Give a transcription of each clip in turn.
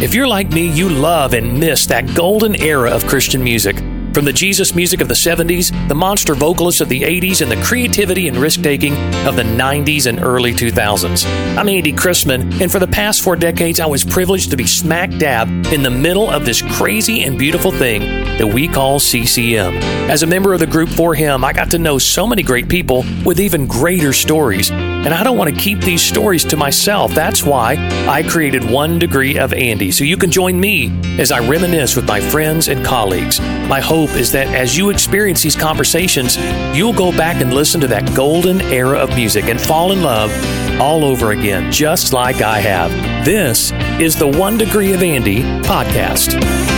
If you're like me, you love and miss that golden era of Christian music. From the Jesus music of the 70s, the monster vocalists of the 80s, and the creativity and risk taking of the 90s and early 2000s. I'm Andy Chrisman, and for the past four decades, I was privileged to be smack dab in the middle of this crazy and beautiful thing that we call CCM. As a member of the group For Him, I got to know so many great people with even greater stories. And I don't want to keep these stories to myself. That's why I created One Degree of Andy, so you can join me as I reminisce with my friends and colleagues. My hope is that as you experience these conversations, you'll go back and listen to that golden era of music and fall in love all over again, just like I have. This is the One Degree of Andy podcast.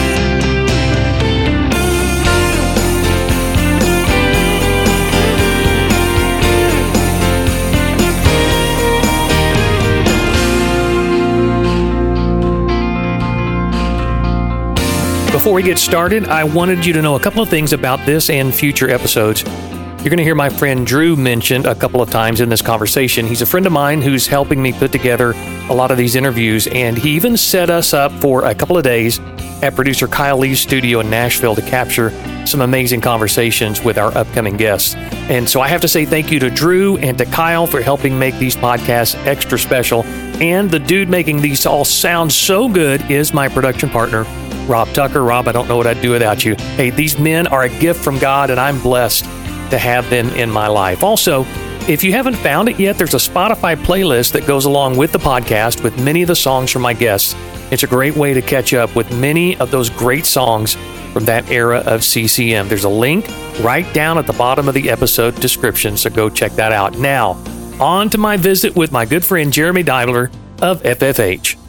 Before we get started, I wanted you to know a couple of things about this and future episodes. You're going to hear my friend Drew mentioned a couple of times in this conversation. He's a friend of mine who's helping me put together a lot of these interviews, and he even set us up for a couple of days at producer Kyle Lee's studio in Nashville to capture some amazing conversations with our upcoming guests. And so I have to say thank you to Drew and to Kyle for helping make these podcasts extra special. And the dude making these all sound so good is my production partner, Rob Tucker. Rob, I don't know what I'd do without you. Hey, these men are a gift from God, and I'm blessed to have them in my life. Also, if you haven't found it yet, there's a Spotify playlist that goes along with the podcast with many of the songs from my guests. It's a great way to catch up with many of those great songs from that era of CCM. There's a link right down at the bottom of the episode description, so go check that out. Now, on to my visit with my good friend Jeromy Deibler of FFH.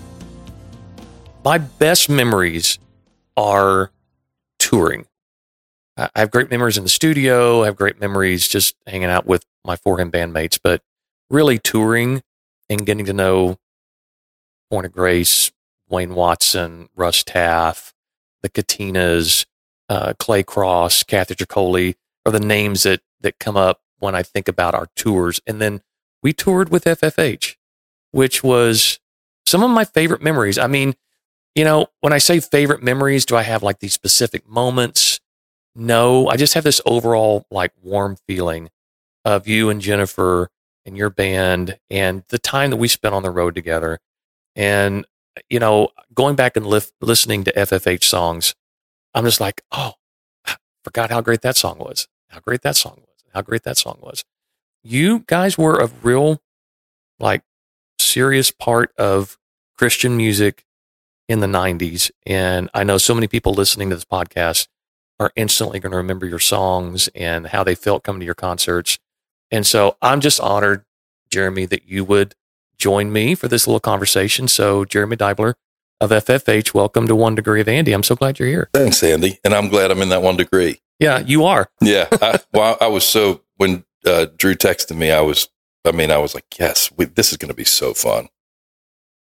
My best memories are touring. I have great memories in the studio. I have great memories just hanging out with my For Him bandmates, but really touring and getting to know Point of Grace, Wayne Watson, Russ Taff, the Katinas, uh, Clay Cross, Kathy Troccoli are the names that, that come up when I think about our tours. And then we toured with FFH, which was some of my favorite memories. I mean, you know, when I say favorite memories, do I have like these specific moments? No, I just have this overall like warm feeling of you and Jennifer and your band and the time that we spent on the road together. And, you know, going back and li- listening to FFH songs, I'm just like, oh, I forgot how great that song was, how great that song was, how great that song was. You guys were a real, like, serious part of Christian music in the 90s. And I know so many people listening to this podcast are instantly going to remember your songs and how they felt coming to your concerts. And so I'm just honored, Jeromy, that you would join me for this little conversation. So, Jeromy Deibler of FFH, welcome to One Degree of Andy. I'm so glad you're here. Thanks, Andy. And I'm glad I'm in that one degree. Yeah, you are. yeah. I, well, I was so, when uh, Drew texted me, I was, I mean, I was like, yes, we, this is going to be so fun.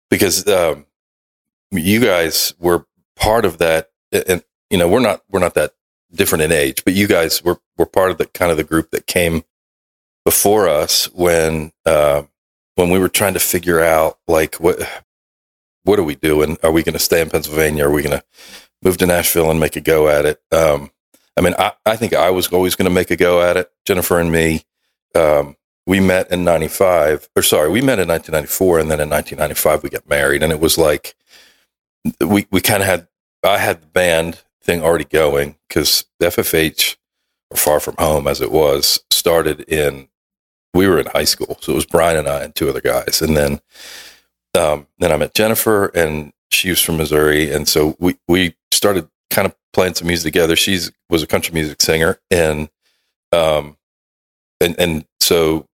Because um, you guys were part of that. And, you know, we're not, we're not that different in age, but you guys were, were part of the kind of the group that came before us when, uh, when we were trying to figure out like what, what are we doing? Are we going to stay in Pennsylvania? Are we going to move to Nashville and make a go at it? Um, I mean, I, I think I was always going to make a go at it. Jennifer and me, um, we met in 95 or sorry, we met in 1994 and then in 1995 we got married and it was like, we, we kind of had, I had the band thing already going because FFH or Far From Home as it was started in, we were in high school. So it was Brian and I and two other guys. And then, um, then I met Jennifer and she was from Missouri. And so we, we started kind of playing some music together. She's was a country music singer and, um, and, and so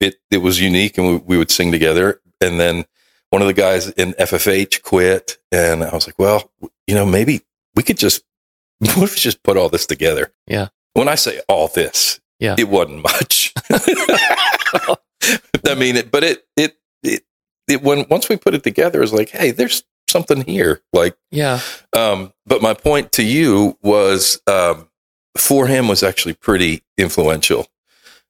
it, it was unique and we, we would sing together. And then one of the guys in FFH quit and I was like, well, you know, maybe we could just what if we just put all this together? Yeah. When I say all this, yeah, it wasn't much. I mean, it, but it, it, it, it, when once we put it together, it's like, hey, there's something here. Like, yeah. Um, but my point to you was, um, for him was actually pretty influential.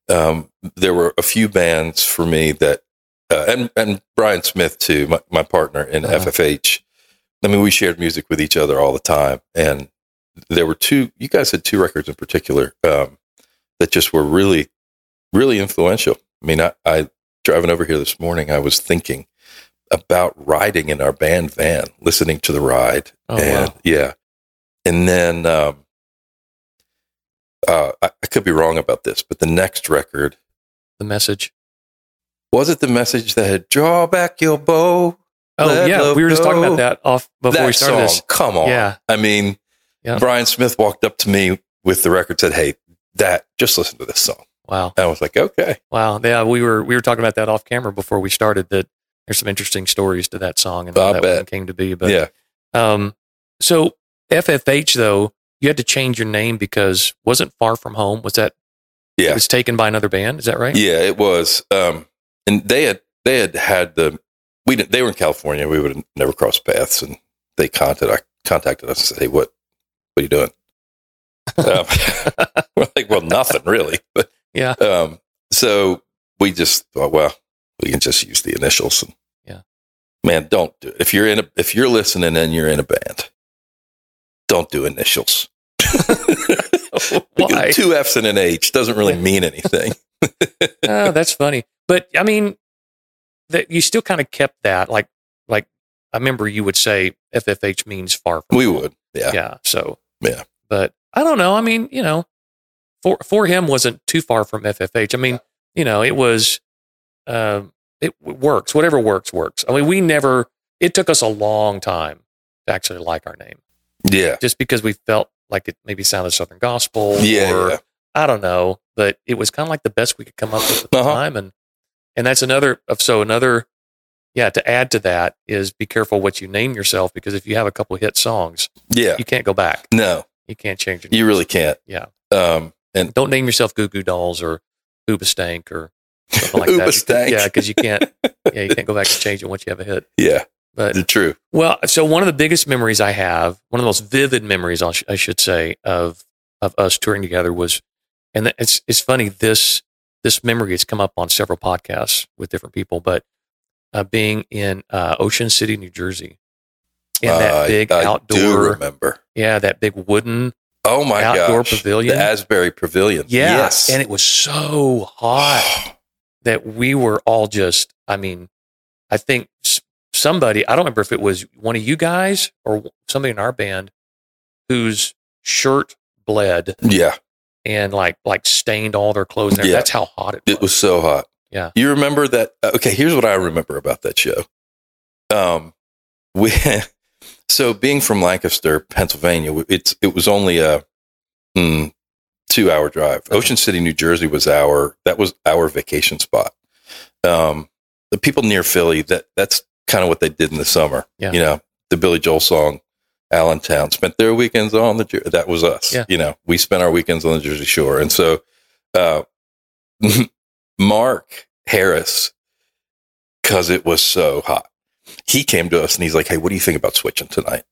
Um, there were a few bands for me that, uh, and and Brian Smith too, my, my partner in uh-huh. FFH, I mean, we shared music with each other all the time, and there were two. You guys had two records in particular um, that just were really, really influential. I mean, I, I driving over here this morning, I was thinking about riding in our band van, listening to the ride, Oh, and wow. yeah, and then um, uh, I, I could be wrong about this, but the next record The message. Was it the message that had "Draw back your bow." Oh yeah, we were just talking about that off before that we started song, this. come on. Yeah. I mean, Yeah. Brian Smith walked up to me with the record, said, "Hey, that just listen to this song." Wow. I was like, "Okay, Wow. Yeah, we were we were talking about that off camera before we started. That there's some interesting stories to that song and how that one came to be. But yeah, um, so FFH though, you had to change your name because wasn't Far From Home was that Yeah. it was taken by another band? Is that right? yeah." It was, um, and they had they had had the we didn't, they were in California. We would have never crossed paths, and they contacted I contacted us and said, "Hey, what what are you doing?" um, we're like, "Well, nothing really," but Yeah. Um, so we just thought, well, we can just use the initials. And, Yeah. Man, don't do it. If you're in a, if you're listening and you're in a band, don't do initials. Why? Two F's and an H doesn't really mean anything. oh, that's funny. But I mean, that you still kind of kept that. Like, like I remember you would say FFH means far from. we home. would. Yeah. Yeah. So Yeah. But I don't know. I mean, you know, for for him wasn't too far from FFH. I mean, you know, it was. Um, it works. Whatever works works. I mean, we never. It took us a long time to actually like our name, Yeah. just because we felt like it maybe sounded Southern gospel. Yeah. or, yeah. I don't know, but it was kind of like the best we could come up with at the Uh-huh. time, and and that's another. So another, yeah. To add to that is be careful what you name yourself because if you have a couple hit songs, Yeah. you can't go back. No, You can't change it. you really can't. Yeah. Um, and Don't name yourself Goo Goo Dolls or Hoobastank or something like Uba that. Stank. Yeah, because you can't. Yeah, you can't go back and change it once you have a hit. yeah, But the true. well, so one of the biggest memories I have, one of the most vivid memories I, sh- I should say of of us touring together was, and it's it's funny this this memory has come up on several podcasts with different people, but uh, being in uh, Ocean City, New Jersey, in that Uh, big I do outdoor, remember. yeah, that big wooden Oh my outdoor gosh. pavilion. The Asbury Pavilion. yeah, Yes. and it was so hot. that we were all just i mean i think somebody i don't remember if it was one of you guys or somebody in our band whose shirt bled yeah. And like like stained all their clothes Yeah. that's how hot it was, It was so hot. Yeah. You remember that? uh, Okay, here's what I remember about that show. Um, we so being from Lancaster, Pennsylvania, it's it was only a mm, two hour drive. Ocean City, New Jersey, was our that was our vacation spot. Um, the people near Philly that that's kind of what they did in the summer. Yeah. You know, the Billy Joel song. Allentown spent their weekends on the Jer- that was us. Yeah. You know, we spent our weekends on the Jersey Shore, and so uh, Mark Harris, because it was so hot, he came to us and he's like, "Hey, what do you think about switching tonight?"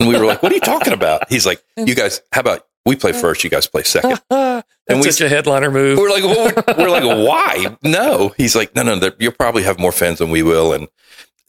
And we were like, "What are you talking about?" He's like, "You guys, how about we play first, you guys play second? that's And we- such a headliner move We're like, well, we're, we're like, why? No. He's like, no, no, you'll probably have more fans than we will, and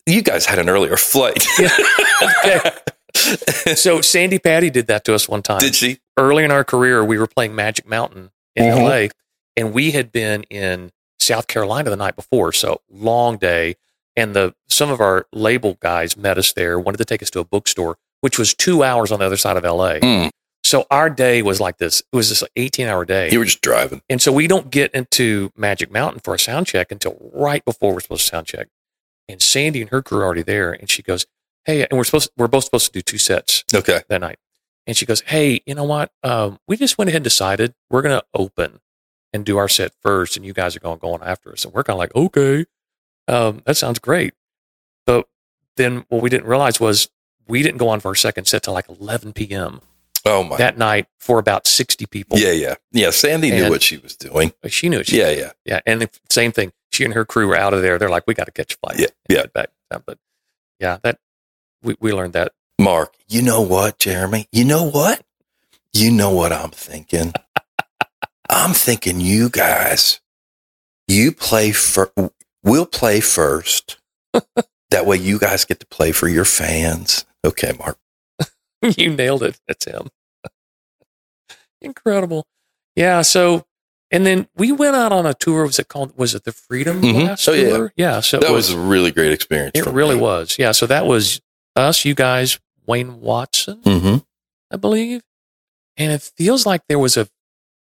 you guys had an earlier flight. okay. so Sandi Patty did that to us one time Did she? early in our career, we were playing Magic Mountain in Mhm. LA, and we had been in South Carolina the night before. So long day, and the some of our label guys met us there, wanted to take us to a bookstore, which was two hours on the other side of LA. Mm. So our day was like this. It was this 18 hour day. You were just driving. And so we don't get into Magic Mountain for a sound check until right before we're supposed to sound check. And Sandi and her crew are already there. And she goes, Hey, and we're supposed, we're both supposed to do two sets Okay. that night. And she goes, Hey, you know what? Um, we just went ahead and decided we're going to open and do our set first. And you guys are going to go on after us. And we're kind of like, okay, um, that sounds great. But then what we didn't realize was we didn't go on for our second set till like 11 p.m. Oh my. that night for about 60 people. yeah, yeah, yeah. Sandi knew what she was doing. She knew it. She Yeah, yeah. Yeah, and the same thing. She and her crew were out of there. They're like, we got to catch a flight. Yeah, yeah. back. Yeah, But yeah, that we, we learned that. Mark, you know what, Jeromy? You know what? You know what I'm thinking? I'm thinking you guys, you play for, we'll play first. that way you guys get to play for your fans. Okay, Mark. you nailed it. That's him. Incredible. Yeah. So, and then we went out on a tour. Was it called? Was it the Freedom Mhm. Blast Oh, yeah. tour? Yeah. So That it was a really great experience. It really was. Yeah. So that was us, you guys, Wayne Watson, Mm-hmm. I believe, and it feels like there was a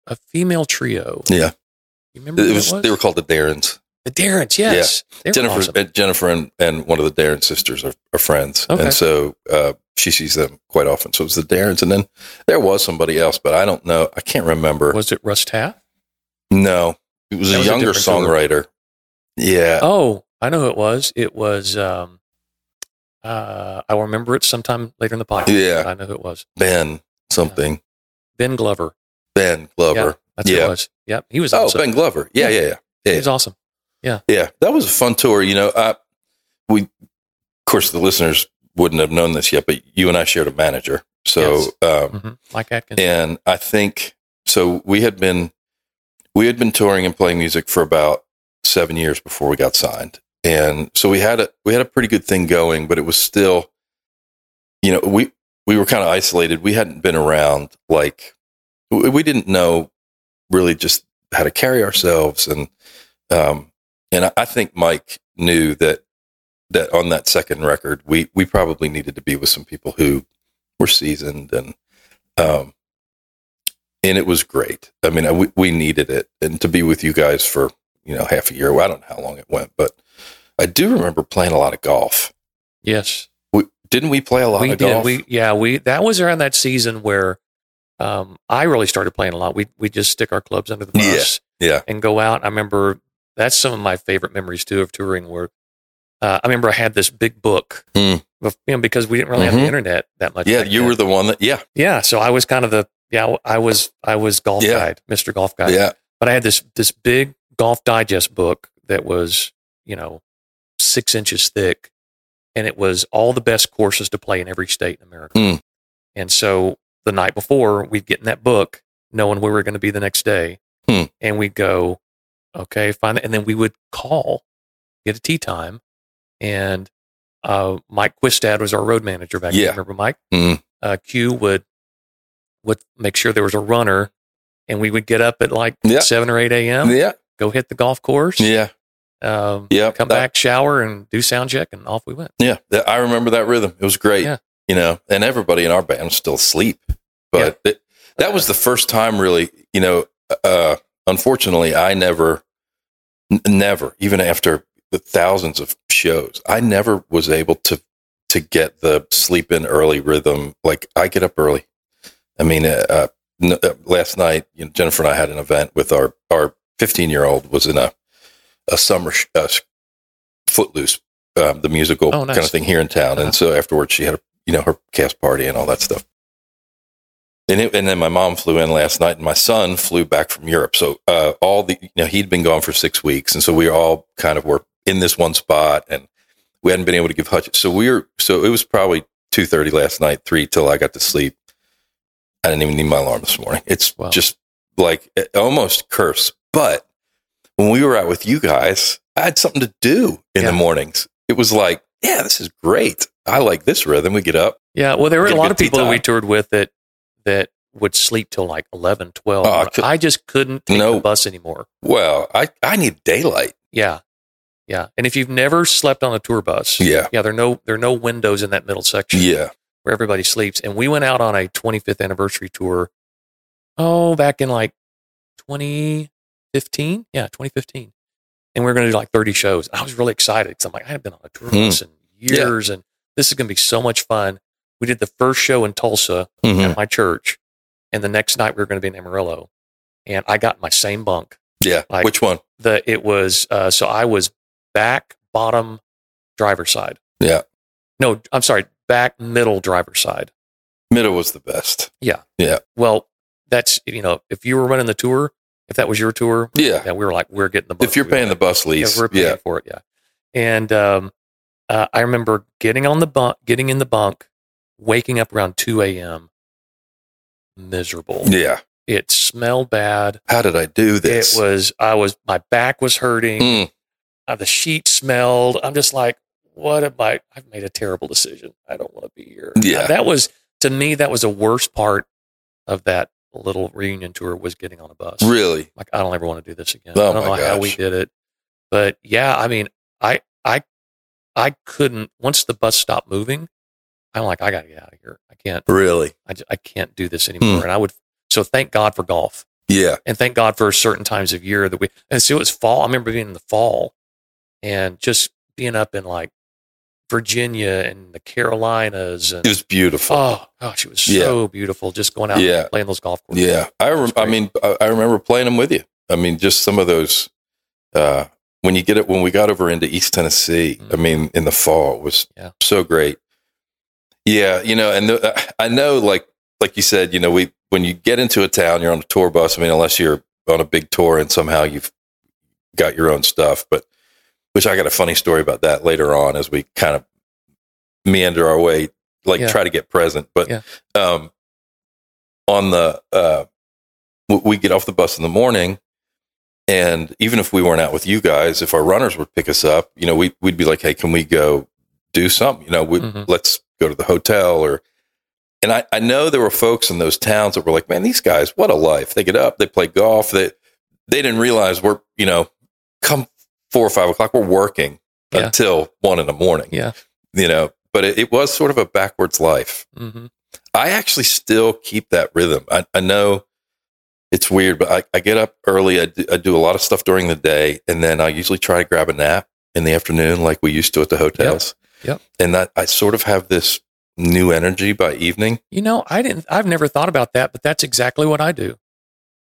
a female trio. Yeah. You remember It was, was? They were called the Darrens. the Darrens. Yes. Were Jennifer, awesome. uh, Jennifer, and, and one of the Darren sisters are, are friends, Okay. and so uh, she sees them quite often. So it was the Darrens, and then there was somebody else, but I don't know. I can't remember. Was it Russ Taff? no, it was That a was a younger tour. songwriter. Yeah, Oh, I know who it was. It was. um uh, I will remember it sometime later in the podcast. Yeah. I know who it was. Ben something. Ben Glover. Ben Glover. That's who Yeah. it was. Yep, he was Oh, awesome. Ben Glover. Yeah, yeah, yeah. he yeah. was awesome. Yeah, Yeah. that was a fun tour. You know, I, we, of course, the listeners wouldn't have known this yet, but you and I shared a manager. So, Yes. um, hmm Mike Atkins. and I think so. We had been we had been touring and playing music for about seven years before we got signed, and so we had a we had a pretty good thing going, but it was still, you know, we we were kind of isolated. We hadn't been around like we didn't know really just how to carry ourselves, and um, and I, I think Mike knew that that on that second record, we we probably needed to be with some people who were seasoned and um and it was great. I mean, we, we needed it and to be with you guys for, you know, half a year. Well, I don't know how long it went, but I do remember playing a lot of golf. yes. We, didn't we play a lot we of did. golf? We yeah. We that was around that season where um, I really started playing a lot. We we just stick our clubs under the bus yeah. and go out. I remember that's some of my favorite memories too of touring. Where uh, I remember I had this big book, Mm. you know, because we didn't really have Mhm. the internet that much. Yeah. You then. were the one that, yeah. yeah. So I was kind of the yeah. I was I was golf Yeah. guide, Mister Golf Guide. Yeah. But I had this this big golf digest book that was you know six inches thick, and it was all the best courses to play in every state in America. Hmm. And so the night before, we'd get in that book, knowing where we were going to be the next day, Hmm. and we'd go, okay, fine, and then we would call, get a tee time, and uh, Mike Quistad was our road manager back Yeah. then. Remember Mike? Mm. Uh, Q would would make sure there was a runner, and we would get up at like Yeah. seven or eight a.m. Yeah. Go hit the golf course. Yeah. Um, Yeah. come That- back, shower, and do sound check, and off we went. Yeah. That- I remember that rhythm. It was great. Yeah. You know, and everybody in our band was still asleep. But it, that was the first time really, you know, uh, unfortunately, I never, n- never, even after the thousands of shows, I never was able to, to get the sleep in early rhythm. Like I get up early. I mean, uh, uh, n- uh, last night, you know, Jennifer and I had an event with our, our 15 year old was in a, a summer sh- uh, footloose, um, the musical Oh, nice. kind of thing here in town. Uh-huh. And so afterwards she had a, you know, her cast party and all that stuff. And, it, and then my mom flew in last night, and my son flew back from Europe. So uh, all the you know he'd been gone for six weeks, and so we all kind of were in this one spot, and we hadn't been able to give Hutch. So we were so it was probably two thirty last night, three till I got to sleep. I didn't even need my alarm this morning. It's Wow. just like almost curse. But when we were out with you guys, I had something to do in Yeah. the mornings. It was like, yeah, this is great. I like this rhythm. We get up. Yeah, well, there were a lot of people that we toured with that that would sleep till like 11, 12. Oh, I I, just couldn't take No. the bus anymore. Well, I I need daylight. Yeah, yeah. And if you've never slept on a tour bus, Yeah. yeah, there are no there are no windows in that middle section Yeah. where everybody sleeps. And we went out on a 25th anniversary tour. Oh, back in like 2015, yeah, 2015, and we are going to do like 30 shows. I was really excited because I'm like, I haven't been on a tour Hmm. in years, and this is going to be so much fun. We did the first show in Tulsa Mhm. at my church. And the next night we were going to be in Amarillo. And I got my same bunk. Yeah. Like- Which one? The it was uh, so I was back bottom driver's side. Yeah. No, I'm sorry, back middle driver's side. Middle was the best. Yeah. Yeah. Well, that's you know, if you were running the tour, if that was your tour, Yeah. yeah, we were like, we're getting the bus. If you're paying the bus yeah, lease. we're paying Yeah. for it, yeah. And um, uh, I remember getting on the bunk, getting in the bunk, waking up around two a.m. Miserable. Yeah. It smelled bad. How did I do this? It was, I was, my back was hurting. Mm. Uh, the sheet smelled. I'm just like, what am I? I've made a terrible decision. I don't want to be here. here. Yeah. that was to me that was the worst part of that little reunion tour was getting on a bus. Really? Like I don't ever want to do this again. Oh, I don't know my how we did it, but yeah, I mean, I I I couldn't once the bus stopped moving. I'm like, I got to get out of here. I can't. Really? I, I can't do this anymore. Hmm. And I would. So thank God for golf, Yeah. and thank God for certain times of year that we. And so it was fall. I remember being in the fall, and just being up in like Virginia and the Carolinas, and It was beautiful. oh gosh, it was so beautiful. Just going out Yeah. and playing those golf courses. yeah. I, rem- I mean, I, I remember playing them with you. I mean, just some of those, uh, when you get it, when we got over into East Tennessee, I Mhm. mean, in the fall, it was Yeah. so great. Yeah. You know, and the, I know, like, like you said, you know, we, when you get into a town, you're on a tour bus. I mean, unless you're on a big tour and somehow you've got your own stuff, but which I got a funny story about that later on as we kind of meander our way, like Yeah. try to get present. But, Yeah. um, on the, uh, w- we get off the bus in the morning and even if we weren't out with you guys, if our runners would pick us up, you know, we, we'd be like, Hey, can we go do something? You know, we, Mhm. let's go to the hotel or, and I, I know there were folks in those towns that were like, man, these guys, what a life. They get up, they play golf. They, they didn't realize we're, you know, come four or five o'clock, we're working Yeah. until one in the morning, Yeah. you know, but it, it was sort of a backwards life. hmm I actually still keep that rhythm. I, I know it's weird, but I, I get up early. I do, I do a lot of stuff during the day, and then I usually try to grab a nap in the afternoon, like we used to at the hotels. Yep. And that I sort of have this new energy by evening. You know, I didn't. I've never thought about that, but that's exactly what I do.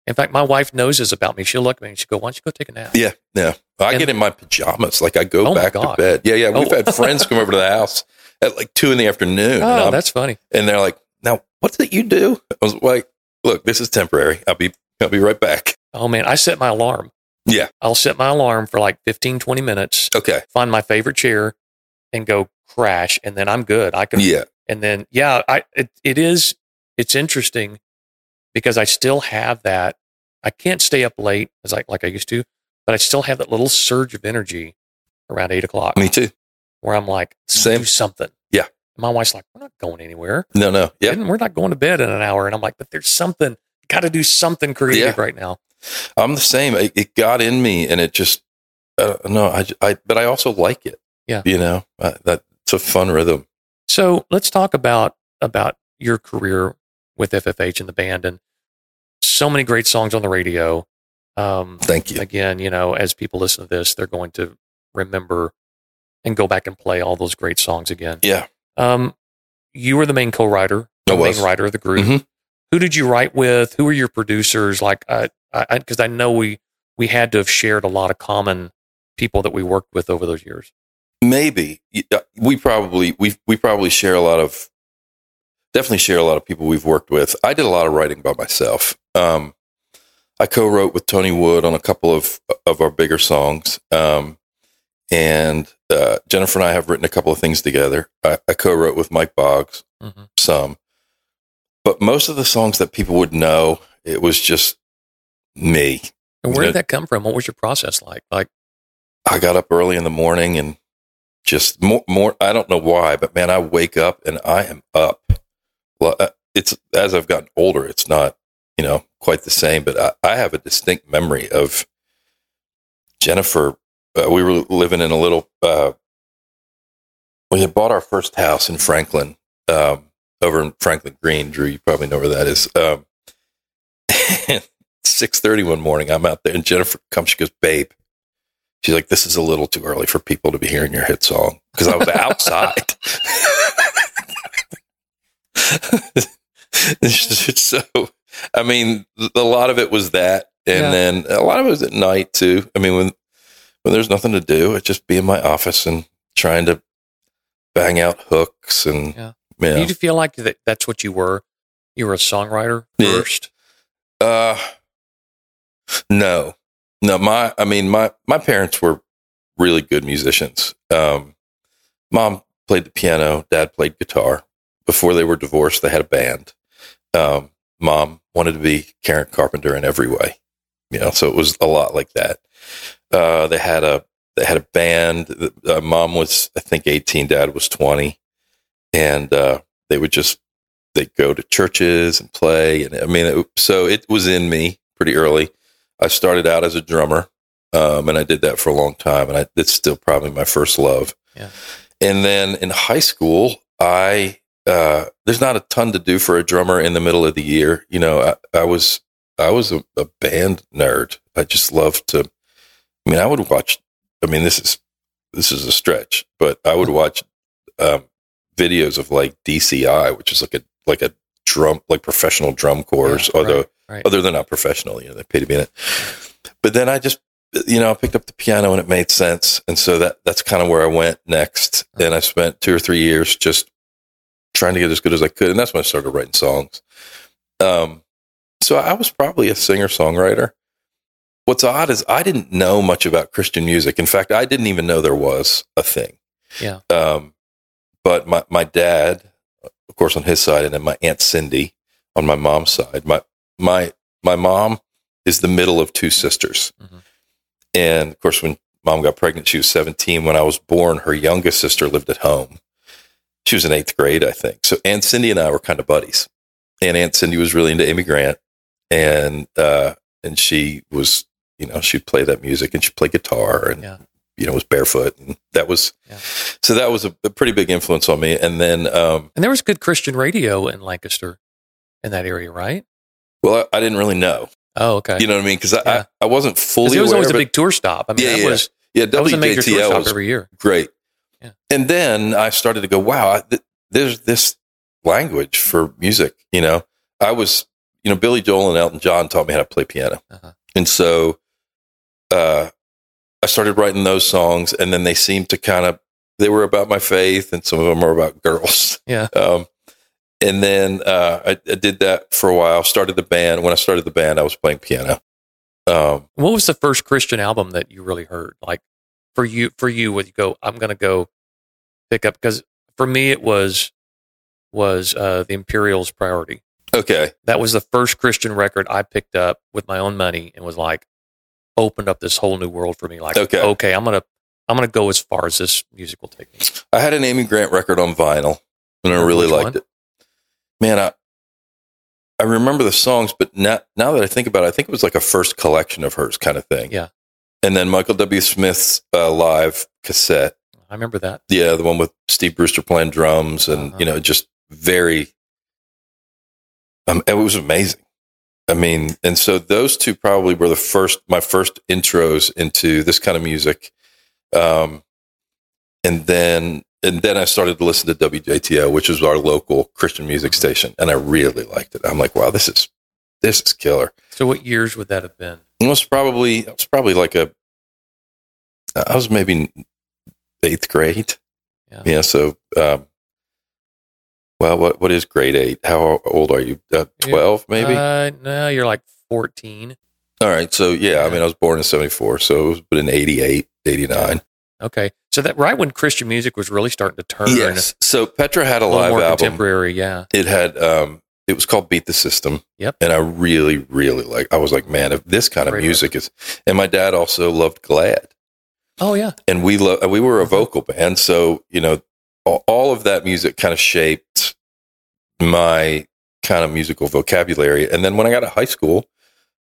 In fact, my wife knows this about me. She'll look at me and she'll go, "Why don't you go take a nap?" Yeah, yeah. I And- get in my pajamas, like I go Oh back to bed. Yeah, yeah. We've Oh. had friends come over to the house at like two in the afternoon, Oh, that's funny. and they're like, "Now, what did you do?" I was like, "Look, this is temporary. I'll be, I'll be right back." Oh man, I set my alarm. Yeah. I'll set my alarm for like 15, 20 minutes, Okay. find my favorite chair and go crash and then I'm good. I can Yeah. and then yeah, I it, it is it's interesting because I still have that I can't stay up late as like like I used to, but I still have that little surge of energy around eight o'clock Me too. where I'm like, Same. do something. Yeah. My wife's like, we're not going anywhere. No, no. Yeah. And we're not going to bed in an hour. And I'm like, but there's something, got to do something creative Yeah. right now. I'm the same. It, it got in me, and it just uh, no. I, I but I also like it. Yeah. you know uh, that it's a fun rhythm. So let's talk about about your career with FFH and the band, and so many great songs on the radio. Um, Thank you. again, you know, as people listen to this, they're going to remember and go back and play all those great songs again. Yeah, Um, you were the main co-writer, I the main writer of the group. Mhm. Who did you write with? Who were your producers? Like, I, I, because I know we we had to have shared a lot of common people that we worked with over those years. maybe we probably we we probably share a lot of definitely share a lot of people we've worked with. I did a lot of writing by myself. Um, I co-wrote with Tony Wood on a couple of of our bigger songs, um, and uh, Jennifer and I have written a couple of things together. I, I co-wrote with Mike Boggs Mm-hmm. some, but most of the songs that people would know, it was just me. And where Yeah. did that come from? What was your process like? Like, I got up early in the morning and just more, more. I don't know why, but man, I wake up and I am up. Well, uh, it's as I've gotten older, it's not, you know, quite the same, but I, I have a distinct memory of Jennifer. Uh, we were living in a little, uh, we had bought our first house in Franklin, um, over in Franklin Green. Drew, you probably know where that is. Um, six thirty one morning, I'm out there, and Jennifer comes. She goes, "Babe," she's like, "This is a little too early for people to be hearing your hit song because I was outside." so, I mean, a lot of it was that, and Yeah. then a lot of it was at night too. I mean, when when there's nothing to do, it's just be in my office and trying to bang out hooks and Yeah. yeah. did you feel like that? That's what you were. You were a songwriter Yeah. first. Uh, no, no. My, I mean, my my parents were really good musicians. Um, mom played the piano. Dad played guitar. Before they were divorced, they had a band. Um, mom wanted to be Karen Carpenter in every way, you know. So it was a lot like that. Uh, they had a they had a band. Uh, mom was, I think, eighteen. Dad was twenty, and uh, they would just they'd go to churches and play, and I mean, it, so it was in me pretty early. I started out as a drummer, um, and I did that for a long time, and I, it's still probably my first love. Yeah. And then in high school, I uh, there's not a ton to do for a drummer in the middle of the year. You know, I, I was I was a, a band nerd. I just loved to. I mean, I would watch. I mean, this is this is a stretch, but I would watch um, videos of like DCI, which is like a like a drum like professional drum corps, Yeah, although right, right. although they're not professional, you know, they pay to be in it. But then I just you know, I picked up the piano and it made sense. And so that that's kind of where I went next. And I spent two or three years just trying to get as good as I could. And that's when I started writing songs. Um, so I was probably a singer songwriter. What's odd is I didn't know much about Christian music. In fact, I didn't even know there was a thing. Yeah. Um, but my, my dad, of course, on his side, and then my aunt Cindy on my mom's side. My my my mom is the middle of two sisters, Mhm. and of course, when mom got pregnant, she was seventeen. When I was born, her youngest sister lived at home. She was in eighth grade, I think. So Aunt Cindy and I were kind of buddies, and Aunt Cindy was really into Amy Grant, and uh, and she was, you know, she'd play that music and she'd play guitar and Yeah. you know was barefoot, and that was Yeah. so that was a, a pretty big influence on me. And then, um, And there was good Christian radio in Lancaster in that area, right? well, I, I didn't really know, Oh, okay. you know what I mean, because I, Yeah. I I wasn't fully it was aware. always a big tour stop. I mean, Yeah, that yeah. was yeah, that was a major tour stop was every year. great. Yeah. And then I started to go, wow, I, th- there's this language for music. You know, I was, you know, Billy Joel and Elton John taught me how to play piano. Uh-huh. And so uh, I started writing those songs, and then they seemed to kind of, they were about my faith, and some of them were about girls. Yeah. Um, and then uh, I, I did that for a while, started the band. When I started the band, I was playing piano. Um, What was the first Christian album that you really heard? Like for you, for you, would you go? I'm going to go pick up because for me it was was uh, the Imperials' Priority. okay. That was the first Christian record I picked up with my own money and was like opened up this whole new world for me. Like, Okay. okay, I'm gonna I'm gonna go as far as this music will take me. I had an Amy Grant record on vinyl, and I really Which liked one? it. Man, I I remember the songs, but now now that I think about it, I think it was like a first collection of hers kind of thing. Yeah. And then Michael W. Smith's uh, live cassette, I remember that. yeah, the one with Steve Brewster playing drums, and Uh-huh. you know, just very. Um, it was amazing. I mean, and so those two probably were the first, my first intros into this kind of music. Um, and then, and then I started to listen to WJTL, which is our local Christian music Mm-hmm. station, and I really liked it. I'm like, wow, this is this is killer. So, what years would that have been? It was probably it was probably like a I was maybe eighth grade. Yeah. Yeah. So, um, well, what what is grade eight? How old are you? Uh, Twelve, maybe. Uh, no, you're like 14. All right. So yeah, I mean, I was born in '74, so it was but in '88, '89. Okay, so that right when Christian music was really starting to turn, Yes. So Petra had a a live more album. contemporary. Yeah, It had um, it was called Beat the System. Yep. And I really, really like. I was like, man, if this kind of Great music is, and my dad also loved Glad. Oh yeah, and we lo- we were a vocal band, so you know all, of that music kind of shaped my kind of musical vocabulary. And then when I got to high school,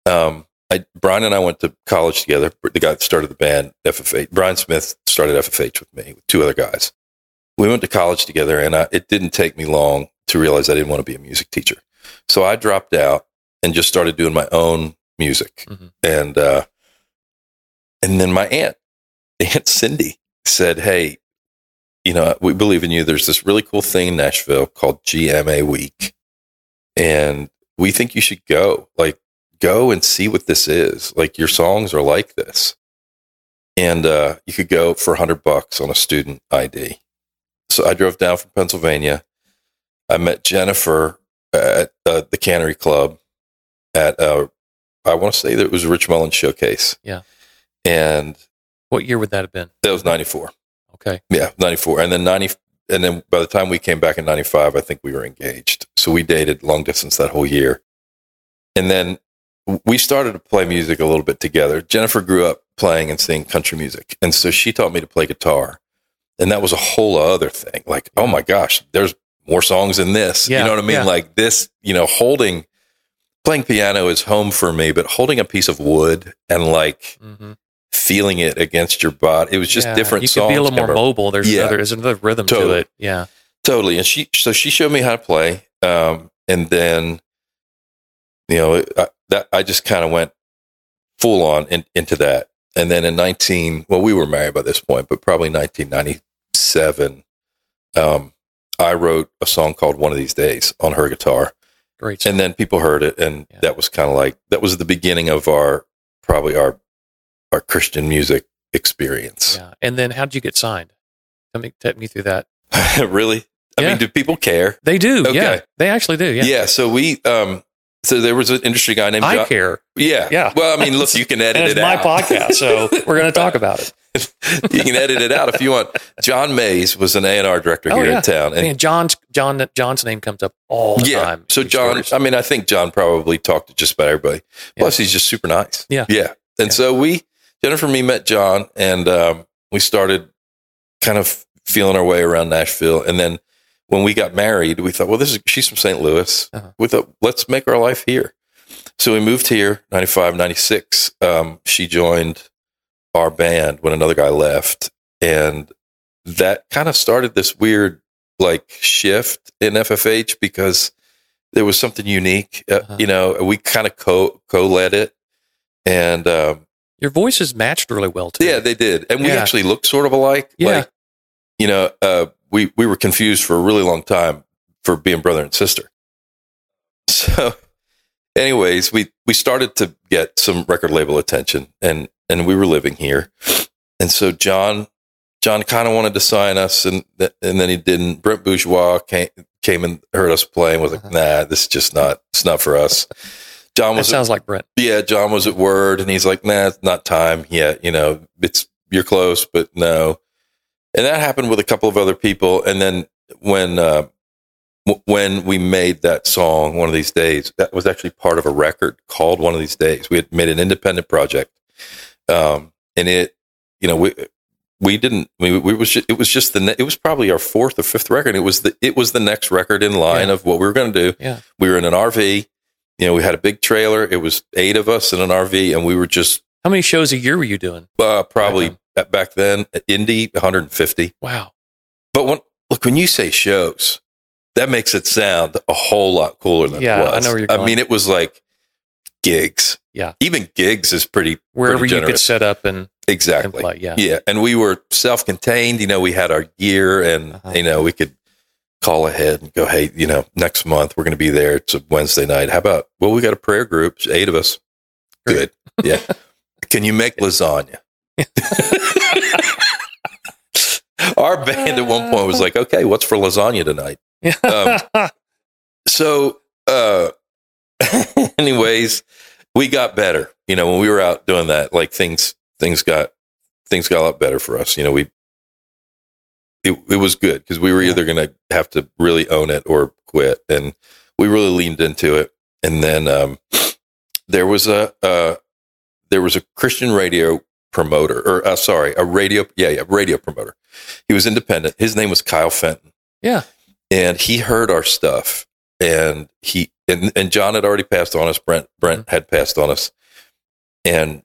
um, I, Brian and I went to college together. The guy that started the band, FFH, Brian Smith, started FFH with me with two other guys. We went to college together, and I, it didn't take me long to realize I didn't want to be a music teacher. So I dropped out and just started doing my own music. Mhm. And uh, and then my aunt, Aunt Cindy, said, "Hey, you know, we believe in you. There's this really cool thing in Nashville called GMA Week, and we think you should go. Like, go and see what this is. Like, your songs are like this, and uh, you could go for hundred bucks on a student ID." So I drove down from Pennsylvania. I met Jennifer at uh, the Cannery Club at uh, I want to say that it was Rich Mullins Showcase. Yeah. and what year would that have been? that was ninety four. Okay, Yeah, 94. And then 90 and then by the time we came back in 95, I think we were engaged. So we dated long distance that whole year. And then we started to play music a little bit together. Jennifer grew up playing and singing country music. And so she taught me to play guitar. And that was a whole other thing. Like, oh my gosh, there's more songs than this. Yeah, you know what I mean? yeah. Like this, you know, holding, playing piano is home for me, but holding a piece of wood and like Mhm. Feeling it against your body, it was just Yeah, different You could be a little more mobile. There's Yeah. another, there's another rhythm to Totally. it. Yeah. Totally. And she, so she showed me how to play. Um, and then, you know, I, that I just kind of went full on in, into that. And then in 19, well, we were married by this point, but probably 1997, um, I wrote a song called One of These Days on her guitar. Great. And then people heard it. And Yeah. that was kind of like, that was the beginning of our, probably our, our Christian music experience. yeah. And then how did you get signed? Tell me, take me through that. really? I Yeah. mean, do people care? They do. Okay. Yeah. They actually do. Yeah. Yeah. so we, um, so there was an industry guy named I John. care. Yeah. Yeah. Well, I mean, look, you can edit And it's it my out. podcast. So we're going to talk about it. you can edit it out if you want. John Mays was an A&R director Oh, here yeah. in town. And Man, John's, John, John's name comes up all the yeah. time. So John. I mean, I think John probably talked to just about everybody. Yeah. Plus, he's just super nice. Yeah. Yeah. And so we, Jennifer and me met John and um, we started kind of feeling our way around Nashville. And then when we got married, we thought, well, this is, she's from St. Louis. Uh-huh. We thought, let's make our life here. So we moved here, 95, 96. Um, she joined our band when another guy left. And that kind of started this weird like shift in FFH because there was something unique. Uh, Uh-huh. You know, we kind of co co led it. And um, Your voices matched really well too. yeah, they did. And we actually looked sort of alike. Yeah. Like, you know, uh, we, we were confused for a really long time for being brother and sister. So, anyways, we, we started to get some record label attention and, and we were living here. And so John, John kind of wanted to sign us and, th- and then he didn't. Brent Bourgeois came, came and heard us play and was like, nah, this is just not, it's not for us. John that was sounds like Brent. yeah, John was at Word, and he's like, "Nah, it's not time yet. You know, it's you're close, but no." And that happened with a couple of other people. And then when uh, w- when we made that song, one of these days, that was actually part of a record called One of These Days. We had made an independent project, um, and it, you know, we we didn't. We, we was ju- it was just the ne- it was probably our fourth or fifth record. It was the it was the next record in line Yeah. of what we were going to do. Yeah. We were in an RV. You know, we had a big trailer. It was eight of us in an RV, and we were just How many shows a year were you doing? uh, probably at- back then at Indy 150. Wow. But when look when you say shows, that makes it sound a whole lot cooler than Yeah, it was. I know where you're I mean, it was like gigs. Yeah. even gigs is pretty Wherever pretty you could set up and, and exactly. play. Yeah. Yeah, and we were self-contained. You know, we had our gear, and Uh-huh. you know, we could call ahead and go, "Hey, you know, next month we're going to be there. It's a Wednesday night. How about? Well, we got a prayer group, eight of us. Good. Yeah. Can you make lasagna? our band at one point was like, "Okay, what's for lasagna tonight?" Um, so, uh, anyways, we got better. You know, when we were out doing that, like things things got things got a lot better for us. You know, we it, it was good because we were Yeah. either going to have to really own it or quit, and we really leaned into it. And then um, there was a uh, there was a Christian radio promoter, or uh, sorry, a radio yeah yeah radio promoter. He was independent. His name was Kyle Fenton yeah. and he heard our stuff and he and, and john had already passed on us brent brent had passed on us and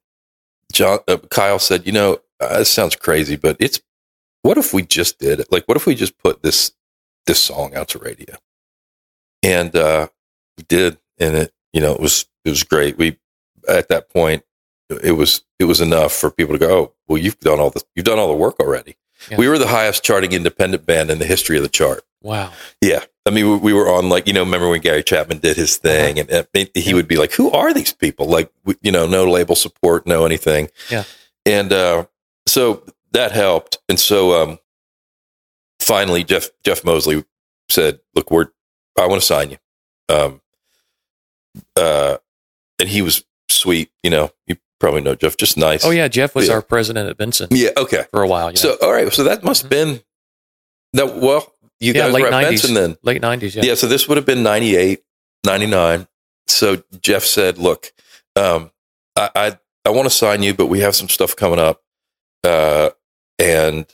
john uh, kyle said you know uh, this sounds crazy but it's what if we just did it like what if we just put this this song out to radio and uh we did and it you know it was it was great we at that point it was it was enough for people to go oh well you've done all the you've done all the work already Yeah. we were the highest charting independent band in the history of the chart Wow. yeah. I mean, we, we were on like, you know, remember when Gary Chapman did his thing and, and he would be like, who are these people? Like, you know, no label support, no anything. Yeah. And, uh, so that helped. And so, um, finally Jeff, Jeff Moseley said, look, we're, I want to sign you. Um, uh, and he was sweet, you know, you probably know Jeff, just nice. Oh yeah. Jeff was Yeah. our president at Benson Yeah. Okay. for a while. Yeah. So, all right. So that must have been that. Well, you Yeah, guys late were at 90s. Benson then. late nineties. Yeah. Yeah. so this would have been 98, 99. So Jeff said, look, um, I, I, I want to sign you, but we have some stuff coming up. Uh, and,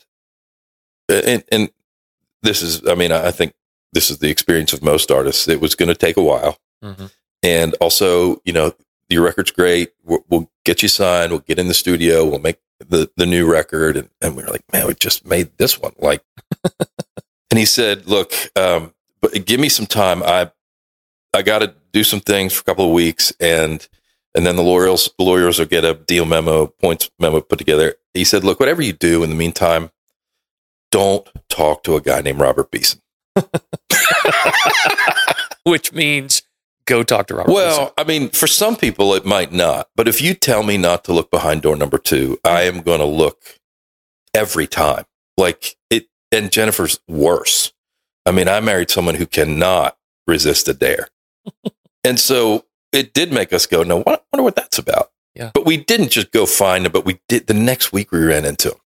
and, and this is, I mean, I think this is the experience of most artists. It was going to take a while, Mhm. and also, you know, your record's great. We'll, we'll get you signed. We'll get in the studio. We'll make the the new record. And, and we were like, man, we just made this one. Like, and he said, look, um, but give me some time. I I got to do some things for a couple of weeks, and and then the lawyers the lawyers will get a deal memo, points memo put together. He said, look, whatever you do in the meantime, don't talk to a guy named Robert Beeson. Which means go talk to Robert. Well, I mean, for some people it might not, but if you tell me not to look behind door number two, I am going to look every time. Like it, and Jennifer's worse. I mean, I married someone who cannot resist a dare, and so it did make us go, "No, I wonder what that's about." Yeah. but we didn't just go find him, but we did. The next week, we ran into him.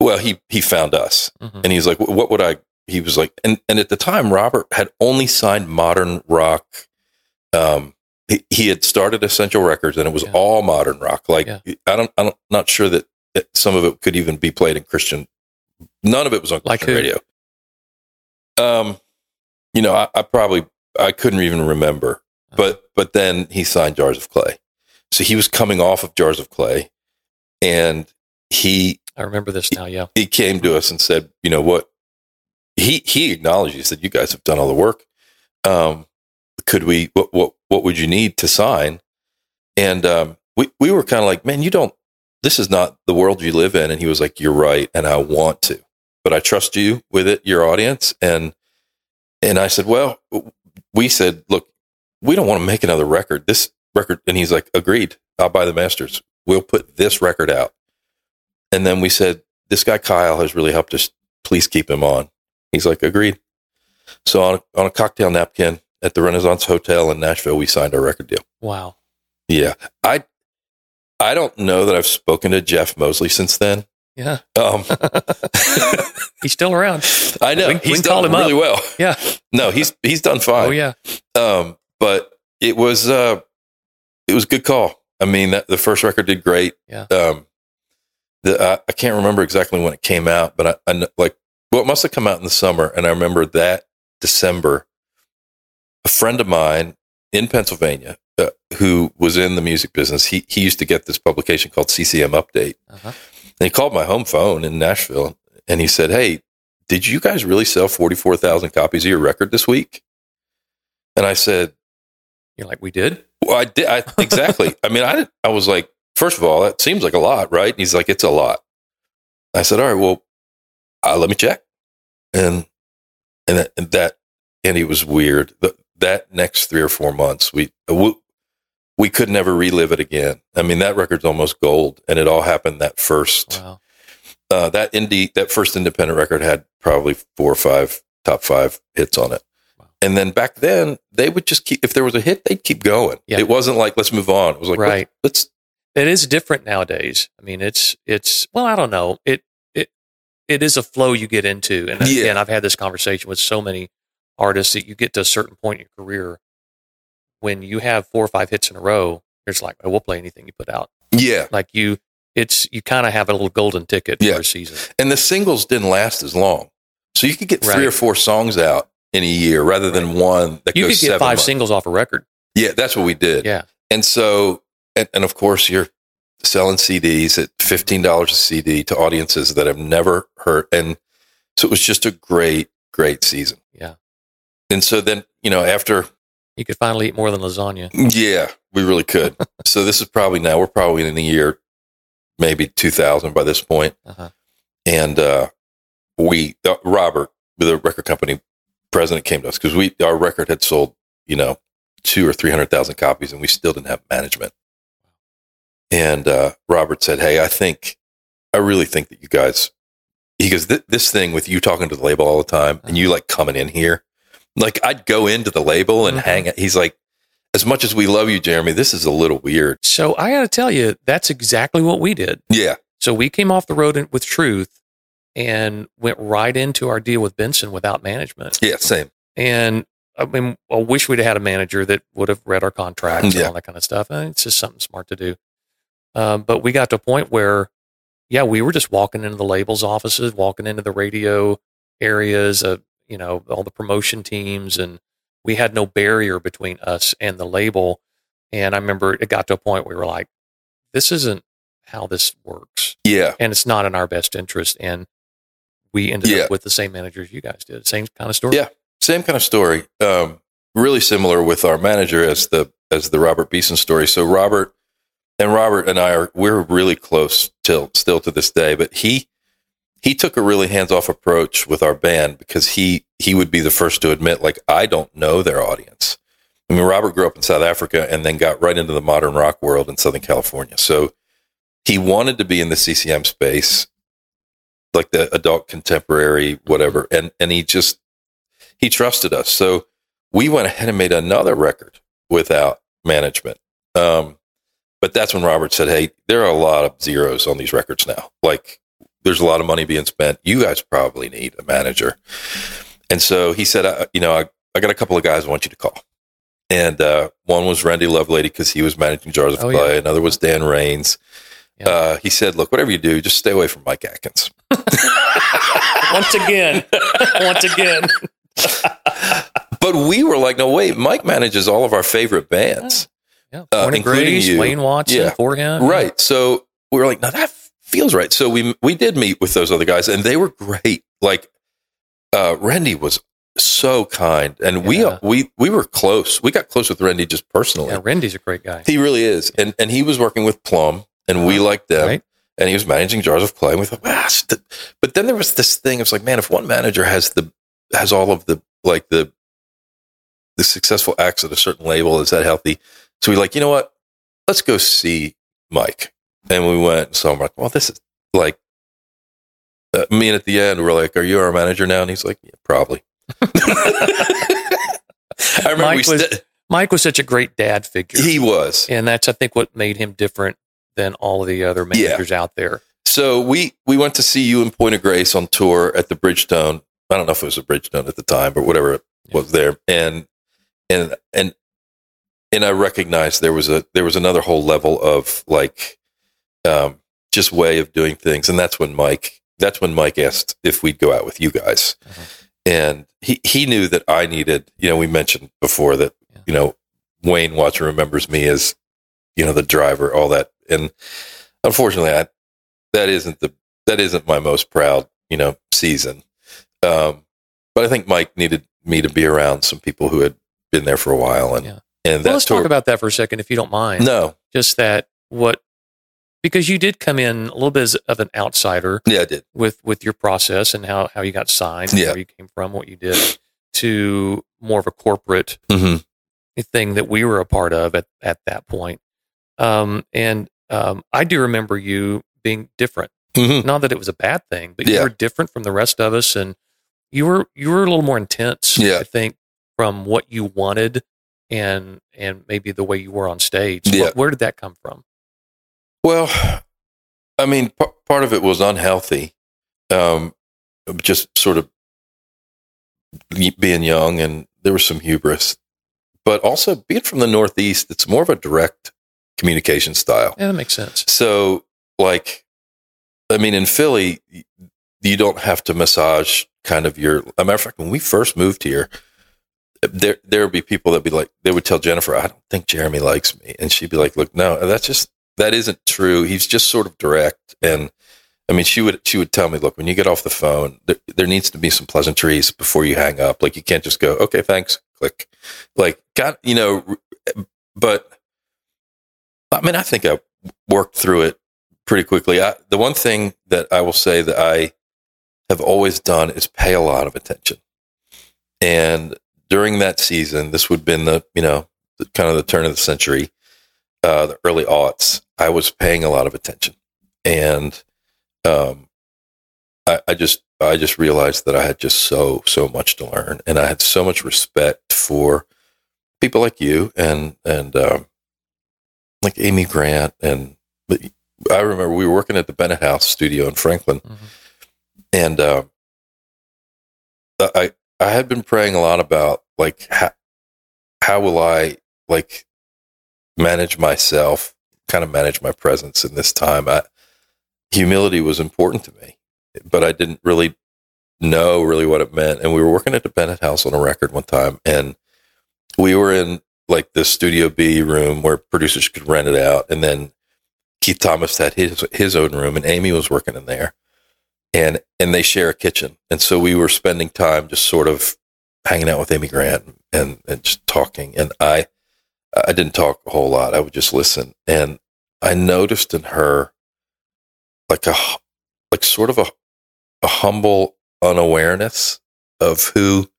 Well, he he found us, Mhm. and he's like, "What would I?" He was like, and and at the time, Robert had only signed modern rock. Um, he, he had started Essential Records, and it was Yeah. all modern rock. Like Yeah. I don't, I'm not sure that some of it could even be played in Christian. None of it was on Like Christian who? radio. Um, you know, I, I probably I couldn't even remember, Uh-huh. but but then he signed Jars of Clay, so he was coming off of Jars of Clay, and he I remember this now. Yeah. he came to us and said, you know what? He he acknowledged. He said, you guys have done all the work. Um, could we? What what what would you need to sign? And um, we we were kind of like, man, you don't. This is not the world you live in. And he was like, you're right, and I want to, but I trust you with it, your audience. And and I said, well, we said, look, we don't want to make another record. This record, and he's like, agreed. I'll buy the masters. We'll put this record out. And then we said, this guy Kyle has really helped us. Please keep him on. He's like, agreed. So on a, on a cocktail napkin at the Renaissance Hotel in Nashville, we signed our record deal. Wow. Yeah, I I don't know that I've spoken to Jeff Moseley since then. Yeah. Um, He's still around. I know We- we he's call done him really up. well. Yeah. No, he's he's done fine. Oh yeah. Um, but it was uh, it was a good call. I mean, that, the first record did great. Yeah. Um, the I, I can't remember exactly when it came out, but I, I like well, it must have come out in the summer, and I remember that December, a friend of mine in Pennsylvania uh, who was in the music business, he he used to get this publication called CCM Update, Uh-huh. and he called my home phone in Nashville, and he said, "Hey, did you guys really sell forty four thousand copies of your record this week?" And I said, You're like we did. well, I did. I, exactly. I mean, I I was like, first of all, that seems like a lot, right? And he's like, it's a lot. I said, all right, well, uh, let me check. And, and that, and that, and he was weird. The, that next three or four months, we, we, we could never relive it again. I mean, that record's almost gold and it all happened that first, Wow. uh, that indie, that first independent record had probably four or five top five hits on it. And then back then, they would just keep, if there was a hit, they'd keep going. Yeah. It wasn't like, let's move on. It was like, Right. let's, It is different nowadays. I mean, it's it's well, I don't know. It it it is a flow you get into, and Yeah. again, I've had this conversation with so many artists that you get to a certain point in your career when you have four or five hits in a row. It's like, oh, we'll play anything you put out. yeah. Like you, it's you kind of have a little golden ticket Yeah. for a season. And the singles didn't last as long. So you could get three Right. or four songs out in a year rather than one that You goes could get five months. singles off a record. Yeah, that's what we did. Yeah, And so, and, and of course, you're selling CDs at $15 a CD to audiences that have never heard. And so it was just a great, great season. yeah. And so then, you know, after, You could finally eat more than lasagna. yeah, we really could. so this is probably now, we're probably in the year maybe 2000 by this point. Uh-huh. And uh, we, uh, Robert, the record company president, came to us because we, our record had sold, you know, two or 300,000 copies and we still didn't have management. And uh, Robert said, Hey, I think, I really think that you guys, he goes, "Th- This thing with you talking to the label all the time and you like coming in here, like I'd go into the label and Mhm. hang He's like, As much as we love you, Jeromy, this is a little weird. So I got to tell you, that's exactly what we did. Yeah. So we came off the road with Truth and went right into our deal with Beeson without management. Yeah. Same. And I mean, I wish we'd had a manager that would have read our contracts Yeah. and all that kind of stuff. And it's just something smart to do. Um, but we got to a point where, yeah, we were just walking into the labels offices, walking into the radio areas. Uh, you know, all the promotion teams, and we had no barrier between us and the label. And I remember it got to a point where we were like, this isn't how this works. Yeah. And it's not in our best interest. And we ended Yeah. up with the same managers you guys did. Same kind of story. Yeah. Same kind of story. Um, really similar with our manager as the as the Robert Beeson story. So Robert and Robert and I are we're really close till still to this day. But he he took a really hands off approach with our band because he he would be the first to admit like I don't know their audience. I mean, Robert grew up in South Africa and then got right into the modern rock world in Southern California. So he wanted to be in the CCM space, like the adult contemporary, whatever. And and he just he trusted us. So we went ahead and made another record without management. Um, but that's when Robert said, Hey, there are a lot of zeros on these records now. Like there's a lot of money being spent. You guys probably need a manager. And so he said, uh, you know, I, I got a couple of guys I want you to call. And uh, one was Randy Lovelady because he was managing Jars of Oh, Clay. yeah. Another was Dan Raines. Yeah. Uh, he said, look, whatever you do, just stay away from Mike Atkins. Once again, once again. But we were like, no, wait, Mike manages all of our favorite bands. Yeah. Uh, including Grace, you. Wayne Watson, Yeah. 4Him. Right. So we were like, now that feels right. So we we did meet with those other guys, and they were great. Like uh, Randy was so kind, and Yeah. we we we were close. We got close with Randy just personally. Yeah, Randy's a great guy. He really is, and and he was working with Plumb, and we liked them. Right. And he was managing jars of clay. And we thought, wow. st-" But then there was this thing. It's like, man, if one manager has the has all of the like the the successful acts at a certain label, is that healthy? So we like, you know what? Let's go see Mike. And we went saw him. Like, well, this is like uh, me. And at the end, we're like, "Are you our manager now?" And he's like, "Yeah, probably." I remember Mike we was- Mike was such a great dad figure. he was. and that's, I think, what made him different than all of the other managers out there. So we we went to see you in Point of Grace on tour at the Bridgestone. I don't know if it was a Bridgestone at the time, but whatever it was there. And and and and I recognized there was a there was another whole level of like um just way of doing things. And that's when Mike that's when Mike asked if we'd go out with you guys. Mhm. And he he knew that I needed, you know, we mentioned before that, Yeah. you know, Wayne Watson remembers me as, you know, the driver, all that. And unfortunately I that isn't the that isn't my most proud you know season um but i think mike needed me to be around some people who had been there for a while and Yeah. and Well, let's tour talk about that for a second, if you don't mind. no Just that what because you did come in a little bit as- of an outsider yeah i did with with your process and how how you got signed, Yeah. where you came from, what you did, to more of a corporate mm-hmm. thing that we were a part of at at that point. Um, and um, I do remember you being different. Mm-hmm. Not that it was a bad thing, but you were different from the rest of us, and you were you were a little more intense. Yeah. I think from what you wanted and and maybe the way you were on stage. Yeah. Where, where did that come from? well i mean p- part of it was unhealthy um just sort of being young and there was some hubris but also being from the northeast it's more of a direct communication style Yeah, that makes sense. So, like, I mean, in Philly, you don't have to massage kind of your. A matter of fact, when we first moved here, there there would be people that be like, they would tell Jennifer, "I don't think Jeromy likes me," and she'd be like, "Look, no, that's just that isn't true. He's just sort of direct." And I mean, she would she would tell me, "Look, when you get off the phone, there, there needs to be some pleasantries before you hang up. Like, you can't just go, okay, thanks, click. Like, got you know, but." I mean, I think I worked through it pretty quickly. I, the one thing that I will say that I have always done is pay a lot of attention. And during that season, this would have been the, you know, the, kind of the turn of the century, uh, the early aughts, I was paying a lot of attention. And um, I, I just, I just realized that I had just so, so much to learn. And I had so much respect for people like you and, and, um, like Amy Grant and but I remember we were working at the Bennett House studio in Franklin, Mhm. and uh, I I had been praying a lot about like how how will I like manage myself, kind of manage my presence in this time. I, humility was important to me, but I didn't really know really what it meant. And we were working at the Bennett House on a record one time, and we were in like the Studio B room where producers could rent it out, and then Keith Thomas had his his own room, and Amy was working in there, and and they share a kitchen, and so we were spending time just sort of hanging out with Amy Grant and and just talking, and I I didn't talk a whole lot, I would just listen, and I noticed in her like a like sort of a a humble unawareness of who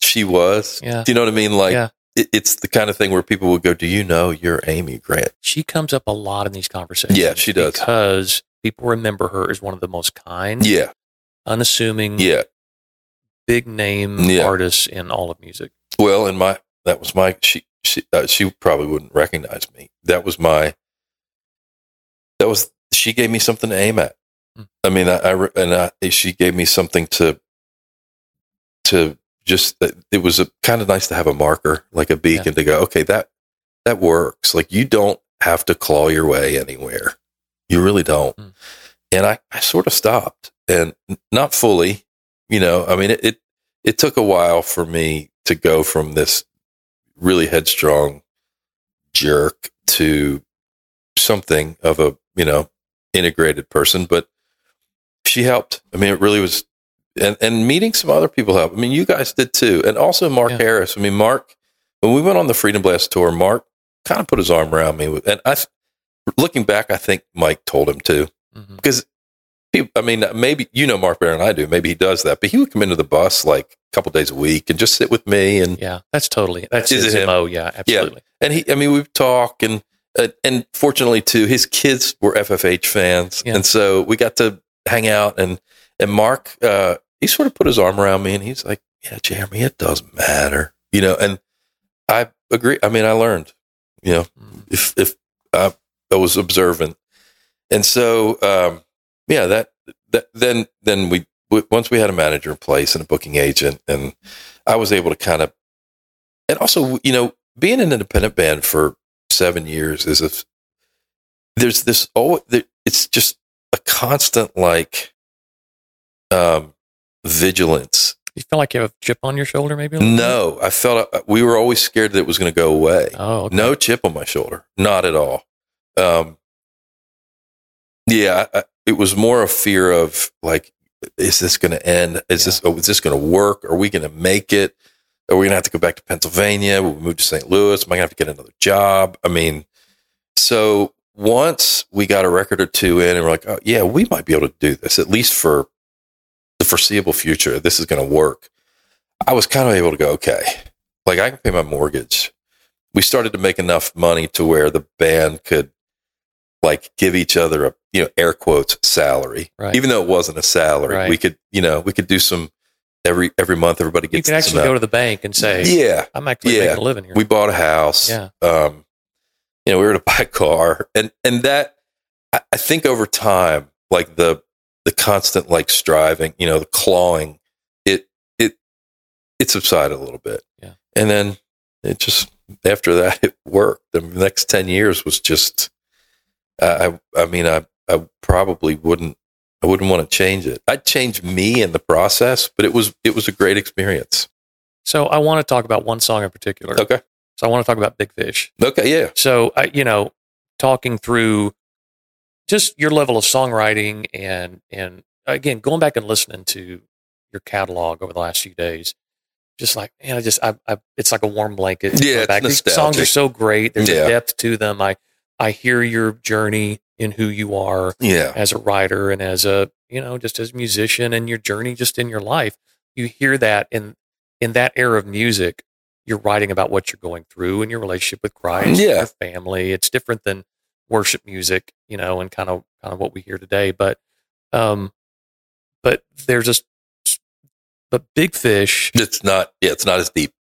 she was. Yeah. Do you know what I mean? Like Yeah. It, it's the kind of thing where people would go, "Do you know you're Amy Grant?" She comes up a lot in these conversations. Yeah, she does. Because people remember her as one of the most kind, Yeah, unassuming, yeah. big name Yeah. artists in all of music. Well, and my that was my she she uh, she probably wouldn't recognize me. That was my that was she gave me something to aim at. Hmm. I mean, I, I and I, she gave me something to to just it was a kind of nice to have a marker like a beacon to go. Okay, that that works. Like you don't have to claw your way anywhere. You really don't. Hmm. And I I sort of stopped and not fully. You know, I mean, it, it it took a while for me to go from this really headstrong jerk to something of a you know integrated person but she helped i mean it really was and and meeting some other people helped i mean you guys did too and also mark Yeah. harris i mean mark when we went on the freedom blast tour mark kind of put his arm around me and i looking back i think mike told him to Mhm. because people, I mean, maybe you know Mark better than I do. Maybe he does that, but he would come into the bus like a couple days a week and just sit with me and Yeah, that's totally that's his him? mo. Yeah, absolutely. and he. I mean, we'd talk and uh, and fortunately too, his kids were FFH fans, Yeah. and so we got to hang out and and Mark, uh, he sort of put his arm around me and he's like, "Yeah, Jeromy, it doesn't matter," you know, and I agree. I mean, I learned, you know, Mhm. if if I, I was observant, and so um, yeah, that that then then we w- once we had a manager in place and a booking agent, and I was able to kind of, and also you know being an independent band for seven years is if there's this oh it's just a constant like um vigilance You feel like you have a chip on your shoulder, maybe? little bit? no i felt uh, we were always scared that it was going to go away Oh, okay. no chip on my shoulder, not at all. Um, yeah, I, it was more a fear of like, is this going to end? Is this oh, is this going to work? Are we going to make it? Are we going to have to go back to Pennsylvania? Will we move to St. Louis? Am I going to have to get another job? I mean, so once we got a record or two in, and we're like, oh yeah, we might be able to do this at least for foreseeable future. This is going to work. I was kind of able to go, okay, like I can pay my mortgage we started to make enough money to where the band could like give each other a you know air quotes salary Right. even though it wasn't a salary Right. we could you know we could do some every every month everybody gets, You can actually go to the bank and say, yeah "I'm actually Yeah. making a living here." we bought a house Yeah. um you know we were to buy a car and and that I, I think over time like the the constant like striving you know the clawing it it it subsided a little bit Yeah. and then it just after that it worked the next 10 years was just i i I mean i i probably wouldn't i wouldn't want to change it i'd change me in the process but it was it was a great experience so I want to talk about one song in particular. okay So I want to talk about Big Fish. okay yeah So I, you know, talking through just your level of songwriting and and again going back and listening to your catalog over the last few days, just like man, I just I, I it's like a warm blanket. Yeah, going it's back. These songs are so great. There's Yeah. a depth to them. I I hear your journey in who you are yeah as a writer and as a you know just as a musician and your journey just in your life you hear that in in that era of music you're writing about what you're going through and your relationship with christ Yeah. your family it's different than worship music you know and kind of kind of what we hear today but um but there's just but big fish it's not yeah it's not as deep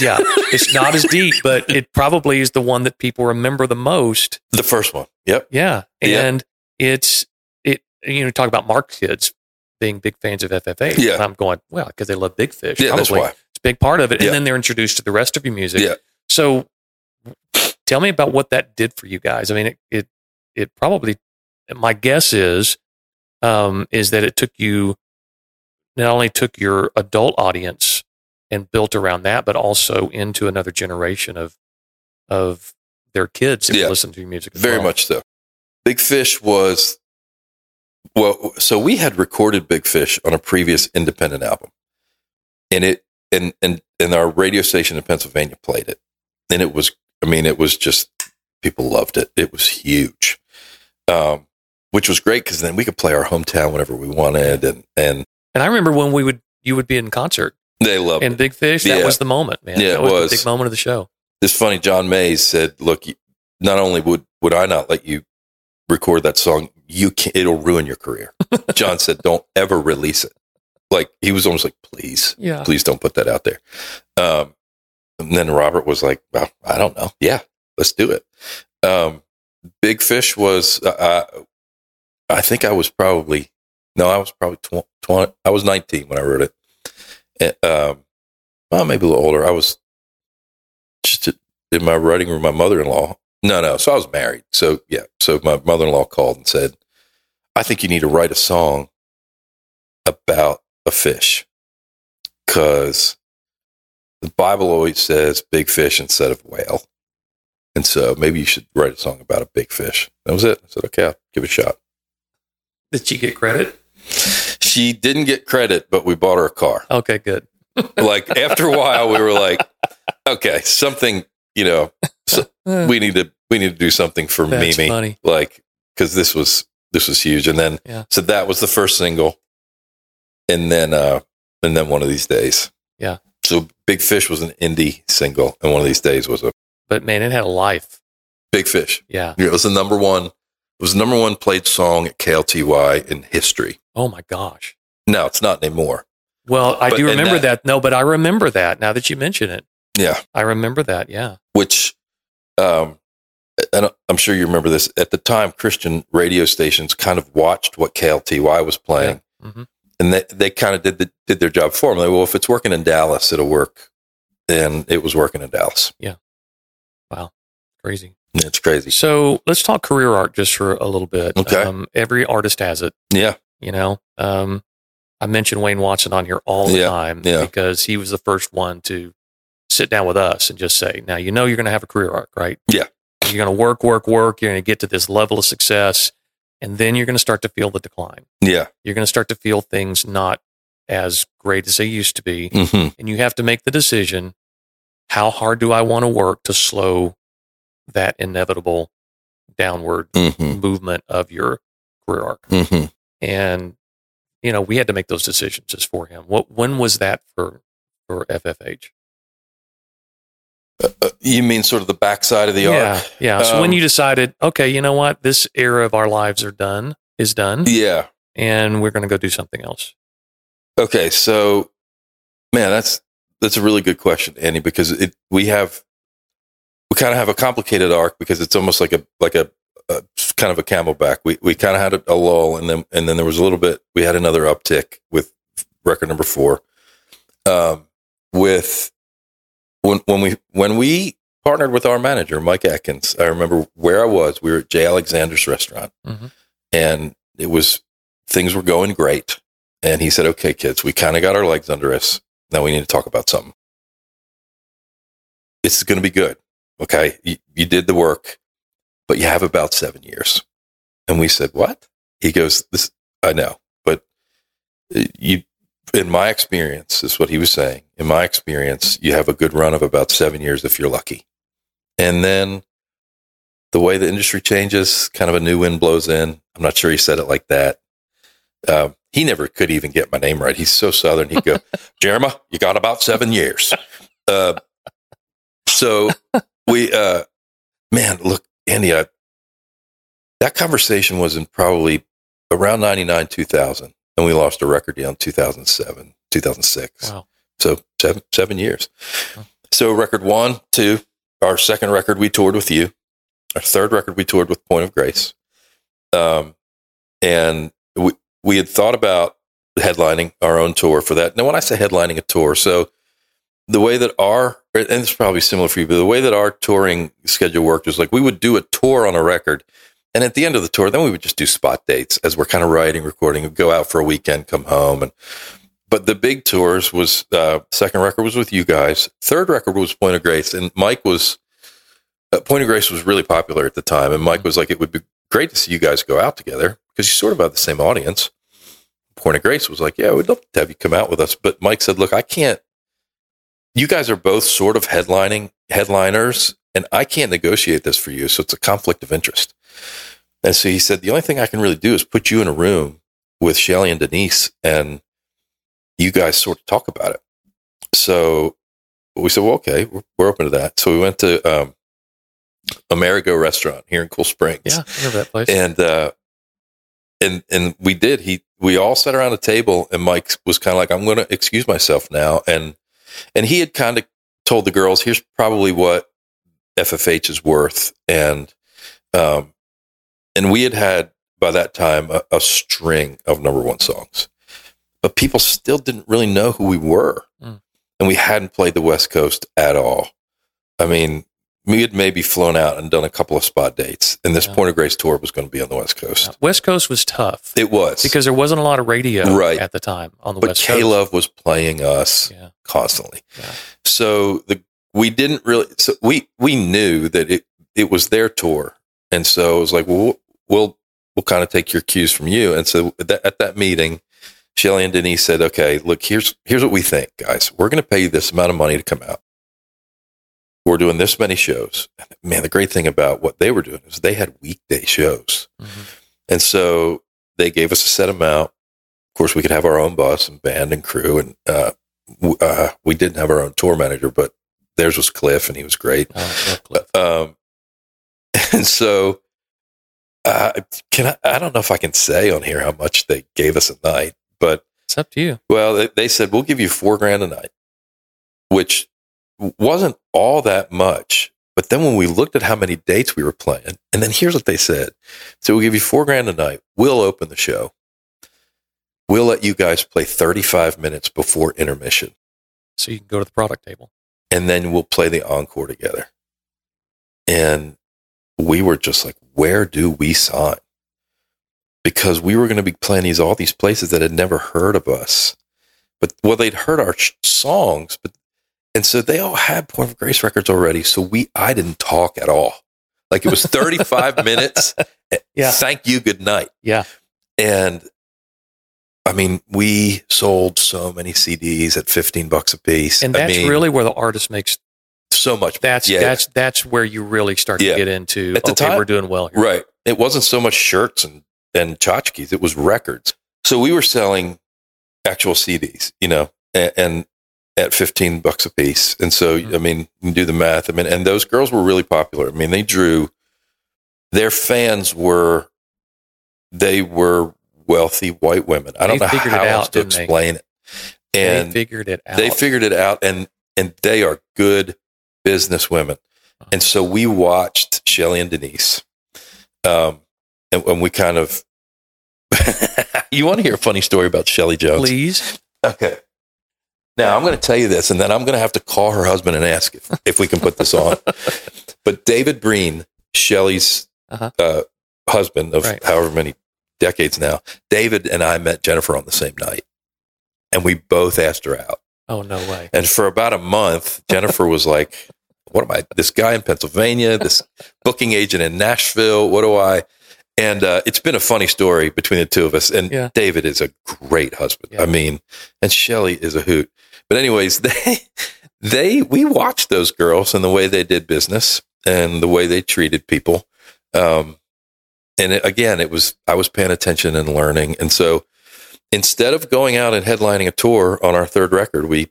yeah it's not as deep but it probably is the one that people remember the most the first one yep yeah. And it's, it, you know, talk about Mark's kids being big fans of FFH. Yeah. And I'm going, well, because they love Big Fish. yeah that's why It's a big part of it. Yeah. And then they're introduced to the rest of your music. Yeah. So tell me about what that did for you guys. I mean, it, it, it probably, my guess is, um, is that it took you not only took your adult audience and built around that, but also into another generation of of their kids that Yeah. listen to your music. Very well. much so. Big Fish was well. So we had recorded Big Fish on a previous independent album, and it and and and our radio station in Pennsylvania played it, and it was. I mean, it was just people loved it. It was huge, um, which was great because then we could play our hometown whenever we wanted, and and And I remember when we would you would be in concert they loved and it. Big Fish. That Yeah. was the moment, man. Yeah, that it was, was. the big moment of the show. It's funny. John Mays said, "Look, not only would would I not let you record that song, you can, it'll ruin your career." John said, "Don't ever release it." Like he was almost like, "Please, Yeah. please don't put that out there." Um, and then Robert was like, well, "I don't know. Yeah, let's do it." Um, Big Fish was, uh, I think I was probably no, I was probably tw- twenty. I was nineteen when I wrote it. And, um, well, maybe a little older. I was just in my writing room. My mother in law. No, no. So I was married. So yeah. So my mother in law called and said, "I think you need to write a song about a fish because the Bible always says big fish instead of whale, and so maybe you should write a song about a big fish." That was it. I said, "Okay, I'll give it a shot." Did she get credit? She didn't get credit, but we bought her a car. Okay, good. Like after a while, we were like, "Okay, something." You know, we need to we need to do something for That's Mimi, funny. like because this was this was huge. And then Yeah. so that was the first single, and then uh and then one of these days, Yeah. So Big Fish was an indie single, and one of these days was a But man, it had a life. Big Fish. Yeah. It was the number one. It was the number one played song at KLTY in history. Oh my gosh. No, it's not anymore. Well, I But- do remember that- that. No, but I remember that now that you mention it. Yeah, I remember that. Yeah. which um and I'm sure you remember this at the time Christian radio stations kind of watched what KLTY was playing hmm and they, they kind of did the, did their job for them. Like, well, if it's working in Dallas, it'll work. And it was working in Dallas. Yeah. Wow. Crazy. It's crazy. So let's talk career arc just for a little bit. Okay. Um, every artist has it. Yeah. You know, um, I mentioned Wayne Watson on here all the Yeah, time yeah. because he was the first one to sit down with us and just say, now, you know, you're going to have a career arc, right? Yeah. You're going to work, work, work. You're going to get to this level of success. And then you're going to start to feel the decline. Yeah. You're going to start to feel things not as great as they used to be. hmm And you have to make the decision how hard do I want to work to slow that inevitable downward hmm movement of your career arc? hmm and you know we had to make those decisions just for him what when was that for for ffh Uh, you mean sort of the backside of the yeah arc? yeah so when Um, you decided okay you know what this era of our lives are done is done Yeah. and we're going to go do something else Okay. So, man, that's, that's a really good question, Andy, because it, we have, we kind of have a complicated arc because it's almost like a, like a, a kind of a camelback. We, we kind of had a, a lull and then, and then there was a little bit, we had another uptick with record number four. Um, with when, when we, when we partnered with our manager, Mike Atkins, I remember where I was, we were at J. Alexander's restaurant Mhm. and it was, things were going great. And he said, okay, kids, we kind of got our legs under us. Now we need to talk about something. It's going to be good. Okay. You, you did the work, but you have about seven years. And we said, what? He goes, this, I know, but uh, you, in my experience, is what he was saying. In my experience, you have a good run of about seven years if you're lucky. And then the way the industry changes, kind of a new wind blows in. I'm not sure he said it like that. Um, he never could even get my name right. He's so southern. He'd go, Jeremy, you got about seven years. Uh, so we, uh, man, look, Andy, I, that conversation was in probably around 99, 2000. And we lost a record deal in 2007, 2006. wow So seven, seven years. Huh. So record one, two, our second record, we toured with you. Our third record, we toured with Point of Grace. Um, and we, we had thought about headlining our own tour for that. Now, when I say headlining a tour, so the way that our, and it's probably similar for you, but the way that our touring schedule worked is like we would do a tour on a record. And at the end of the tour, then we would just do spot dates as we're kind of writing, recording, go out for a weekend, come home. And but the big tours was uh, second record was with you guys. Third record was Point of Grace, and Mike was uh, Point of Grace was really popular at the time, and Mike was like, "It would be great to see you guys go out together because you sort of have the same audience." Point of Grace was like, "Yeah, we'd love to have you come out with us," but Mike said, "Look, I can't. You guys are both sort of headlining headliners, and I can't negotiate this for you, so it's a conflict of interest." And so he said, "The only thing I can really do is put you in a room with Shelley and Denise, and you guys sort of talk about it." So we said, "Well, okay, we're, we're open to that." So we went to um, Amerigo restaurant here in Cool Springs. Yeah, I remember that place. And uh and and we did. He we all sat around a table and Mike was kind of like, I'm gonna excuse myself now. And and he had kind of told the girls, here's probably what FFH is worth. And um and we had had by that time a, a string of number one songs. But people still didn't really know who we were. Mm. And we hadn't played the West Coast at all. I mean, we had maybe flown out and done a couple of spot dates, and this Yeah. Point of Grace tour was going to be on the West Coast. West Coast was tough It was because there wasn't a lot of radio Right. at the time on the but West K Coast. Love was playing us Yeah. constantly. Yeah. So the we didn't really. So we we knew that it it was their tour, and so it was like, well, we'll we'll kind of take your cues from you. And so at that, at that meeting, Shelley and Denise said, okay, look, here's here's what we think, guys. We're going to pay you this amount of money to come out. We're doing this many shows. Man, the great thing about what they were doing is they had weekday shows. Mhm. And so they gave us a set amount. Of course, we could have our own bus and band and crew. And uh, w- uh, we didn't have our own tour manager, but theirs was Cliff, and he was great. Oh. Um, and so, uh, can I? I don't know if I can say on here how much they gave us a night, but It's up to you. well, they, they said we'll give you four grand a night, which wasn't all that much. But then when we looked at how many dates we were playing, and then here's what they said: so we'll give you four grand a night. We'll open the show. We'll let you guys play 35 minutes before intermission, So you can go to the product table. and then we'll play the encore together. And we were just like, where do we sign? Because we were going to be playing these all these places that had never heard of us, but well, they'd heard our sh- songs, but and so they all had Point of Grace records already. So we, I didn't talk at all. Like it was 35 minutes. Yeah. Thank you. Good night. Yeah. And I mean, we sold so many CDs at 15 bucks a piece. And I that's mean, really where the artist makes so much. that's Yeah. that's that's where you really start Yeah. to get into At the okay, time- we're doing well here. Right. It wasn't so much shirts and, and tchotchkes. It was records. So we were selling actual CDs, you know, and, and at 15 bucks a piece. And so, Mhm. I mean, you can do the math. I mean, and those girls were really popular. I mean, they drew, their fans were, they were wealthy white women. I don't They know how it else out, to didn't they? explain it. And they figured it out. they figured it out and and they are good business women Uh-huh. and so we watched shelly and denise um and when we kind of you want to hear a funny story about shelly jones Please. okay now i'm going to tell you this and then i'm going to have to call her husband and ask if, if we can put this on but david breen shelly's Uh-huh. uh, husband of Right. however many decades now david and i met jennifer on the same night and we both asked her out Oh no way. and for about a month, Jennifer was like, What am I? This guy in Pennsylvania, this booking agent in Nashville. What do I? And uh, it's been a funny story between the two of us. And Yeah. David is a great husband. Yeah. I mean, and Shelley is a hoot. But, anyways, they, they, we watched those girls and the way they did business and the way they treated people. Um, and it, again, it was, I was paying attention and learning. And so, instead of going out and headlining a tour on our third record, we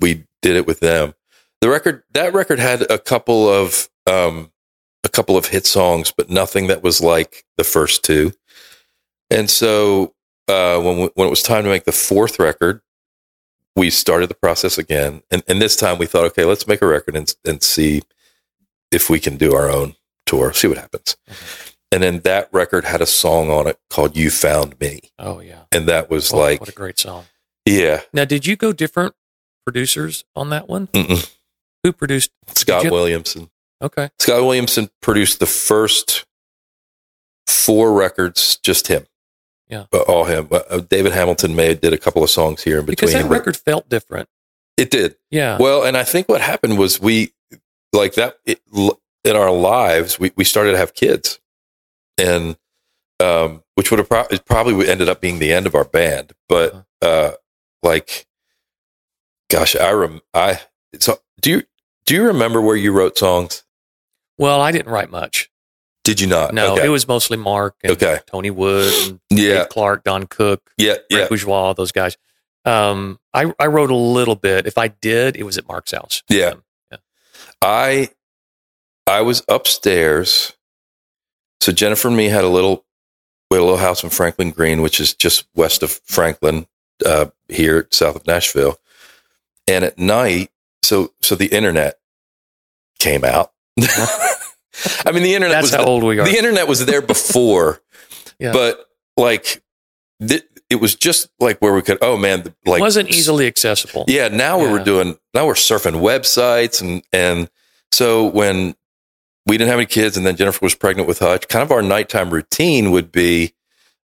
we did it with them. The record that record had a couple of um, a couple of hit songs, but nothing that was like the first two. And so uh, when we, when it was time to make the fourth record, we started the process again. And, and this time we thought, okay, let's make a record and, and see if we can do our own tour, see what happens. And then that record had a song on it called "You Found Me," Oh yeah. and that was Oh, like, what a great song. yeah, Now, did you go different producers on that one? mm-mm. Who produced? Scott you- Williamson. Okay. Scott Williamson produced the first four records, just him. Yeah. uh, all him. Uh, David Hamilton made did a couple of songs here in Because between. that record felt different. it did. Yeah. Well, and I think what happened was we like that it, in our lives. We we started to have kids, and um, which would have pro- probably ended up being the end of our band. But Uh-huh. uh, like, gosh, I rem I so do you do you remember where you wrote songs? well, I didn't write much. Did you not? No, Okay. it was mostly Mark and Okay. Tony Wood and yeah, Dave Clark, Don Koch, yeah, Rick yeah, Bourgeois, those guys. Um, I, I wrote a little bit. If I did, it was at Mark's house. Yeah. Um, yeah. I I was upstairs. So Jennifer and me had a little we had a little house in Franklin Green, which is just west of Franklin, uh, here south of Nashville. And at night, so so the internet came out. I mean, the internet That's was how old we are. the internet was there before, Yeah. but like th- it was just like where we could. Oh man, the- like it wasn't easily accessible. yeah, now we Yeah. were doing now we're surfing websites and and so when we didn't have any kids and then Jennifer was pregnant with Hutch, kind of our nighttime routine would be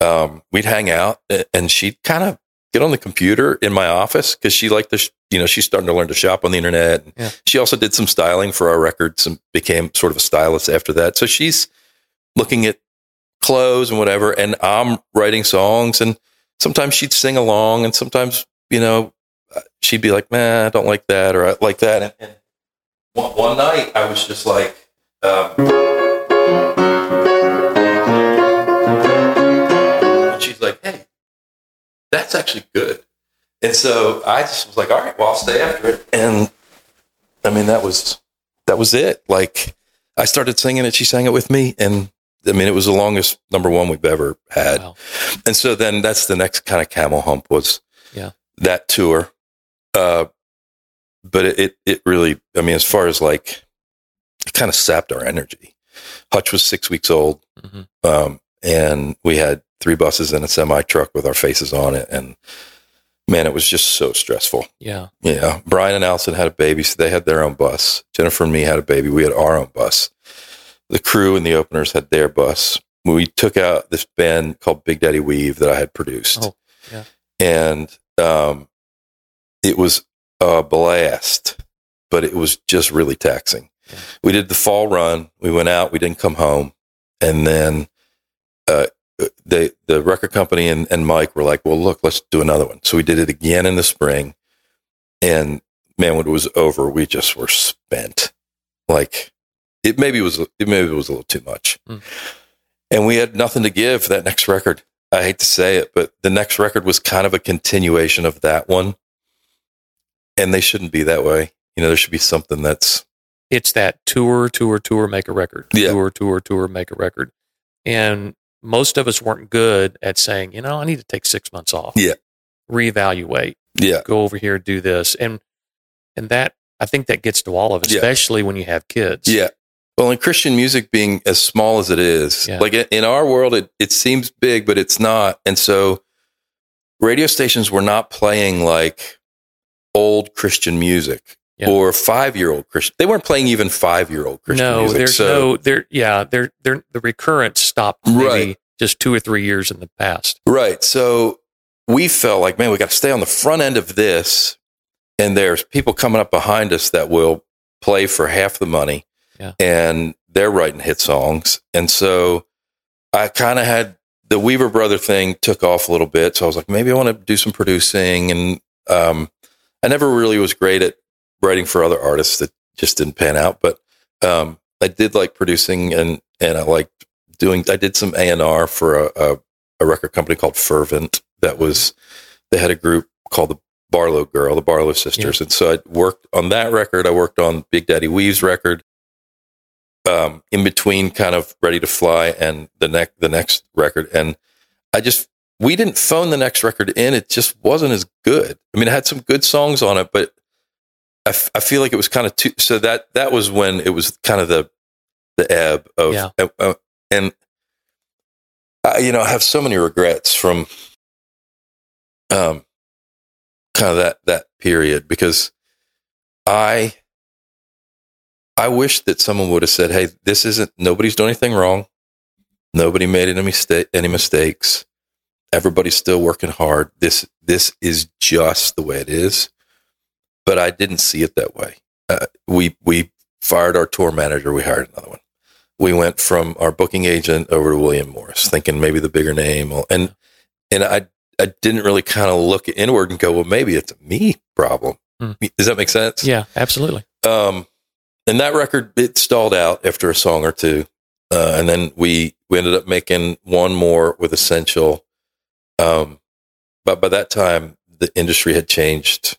um, we'd hang out and she'd kind of get on the computer in my office because she liked to sh- you know she's starting to learn to shop on the internet. Yeah. She also did some styling for our records and became sort of a stylist after that. So she's looking at clothes and whatever, and I'm writing songs and sometimes she'd sing along and sometimes you know she'd be like, "Man, I don't like that," or "I like that." And, and one, one night, I was just like, um, that's actually good." And so I just was like, "All right, well, I'll stay after it." And I mean, that was that was it. Like, I started singing it, she sang it with me, and I mean, it was the longest number one we've ever had. Wow. And so then that's the next kind of camel hump was Yeah. that tour. Uh, but it, it, it really, I mean, as far as like, it kind of sapped our energy. Hutch was six weeks old. hmm Um, and we had three buses and a semi truck with our faces on it. And man, it was just so stressful. Yeah. Yeah. Brian and Allison had a baby, so they had their own bus. Jennifer and me had a baby. We had our own bus. The crew and the openers had their bus. We took out this band called Big Daddy Weave that I had produced. Oh, yeah. And um, it was a blast, but it was just really taxing. Yeah. We did the fall run. We went out. We didn't come home. And then uh, the the record company and, and Mike were like, "Well, look, let's do another one." So we did it again in the spring, and man, when it was over, we just were spent. Like it maybe was it maybe it was a little too much, Mm. and we had nothing to give for that next record. I hate to say it, but the next record was kind of a continuation of that one, and they shouldn't be that way. You know, there should be something that's It's that tour, tour, tour, make a record. Yeah. Tour, tour, tour, make a record. And most of us weren't good at saying, you know, I need to take six months off. Yeah. Reevaluate. yeah, Go over here, do this. And and that I think that gets to all of us, Yeah. especially when you have kids. Yeah. Well, in Christian music being as small as it is, Yeah. like in- in our world, it, it seems big, but it's not. And so radio stations were not playing like old Christian music Yeah. or five year old Christian. They weren't playing even five year old Christian no, music. there's so, no there yeah, they're, they're, the recurrence stopped maybe Right. just two or three years in the past. Right. So we felt like, man, we got to stay on the front end of this. And there's people coming up behind us that will play for half the money. Yeah. And they're writing hit songs. And so I kind of had the Weaver brother thing took off a little bit. So I was like, maybe I want to do some producing. And um, I never really was great at writing for other artists that just didn't pan out. But um, I did like producing and, and I liked doing, I did some A&R for a, a, a record company called Fervent that was, they had a group called the Barlow Girl, the Barlow Sisters. And so I worked on that record. I worked on Big Daddy Weave's record. Um, in between kind of ready to fly and the next the next record and i just we didn't phone the next record in it just wasn't as good i mean it had some good songs on it but i, f- I feel like it was kind of too so that that was when it was kind of the the ebb of Yeah. uh, uh, and I, you know i have so many regrets from um kind of that that period because i I wish that someone would have said, "Hey, this isn't. Nobody's done anything wrong. Nobody made any mistake, any mistakes. Everybody's still working hard. This this is just the way it is. But I didn't see it that way. Uh, we we fired our tour manager. We hired another one. We went from our booking agent over to William Morris, thinking maybe the bigger name. And and I I didn't really kind of look inward and go, well, maybe it's a me problem. Hmm. Does that make sense? Yeah, absolutely. Um, and that record it stalled out after a song or two, uh, and then we we ended up making one more with Essential. Um, but by that time, the industry had changed.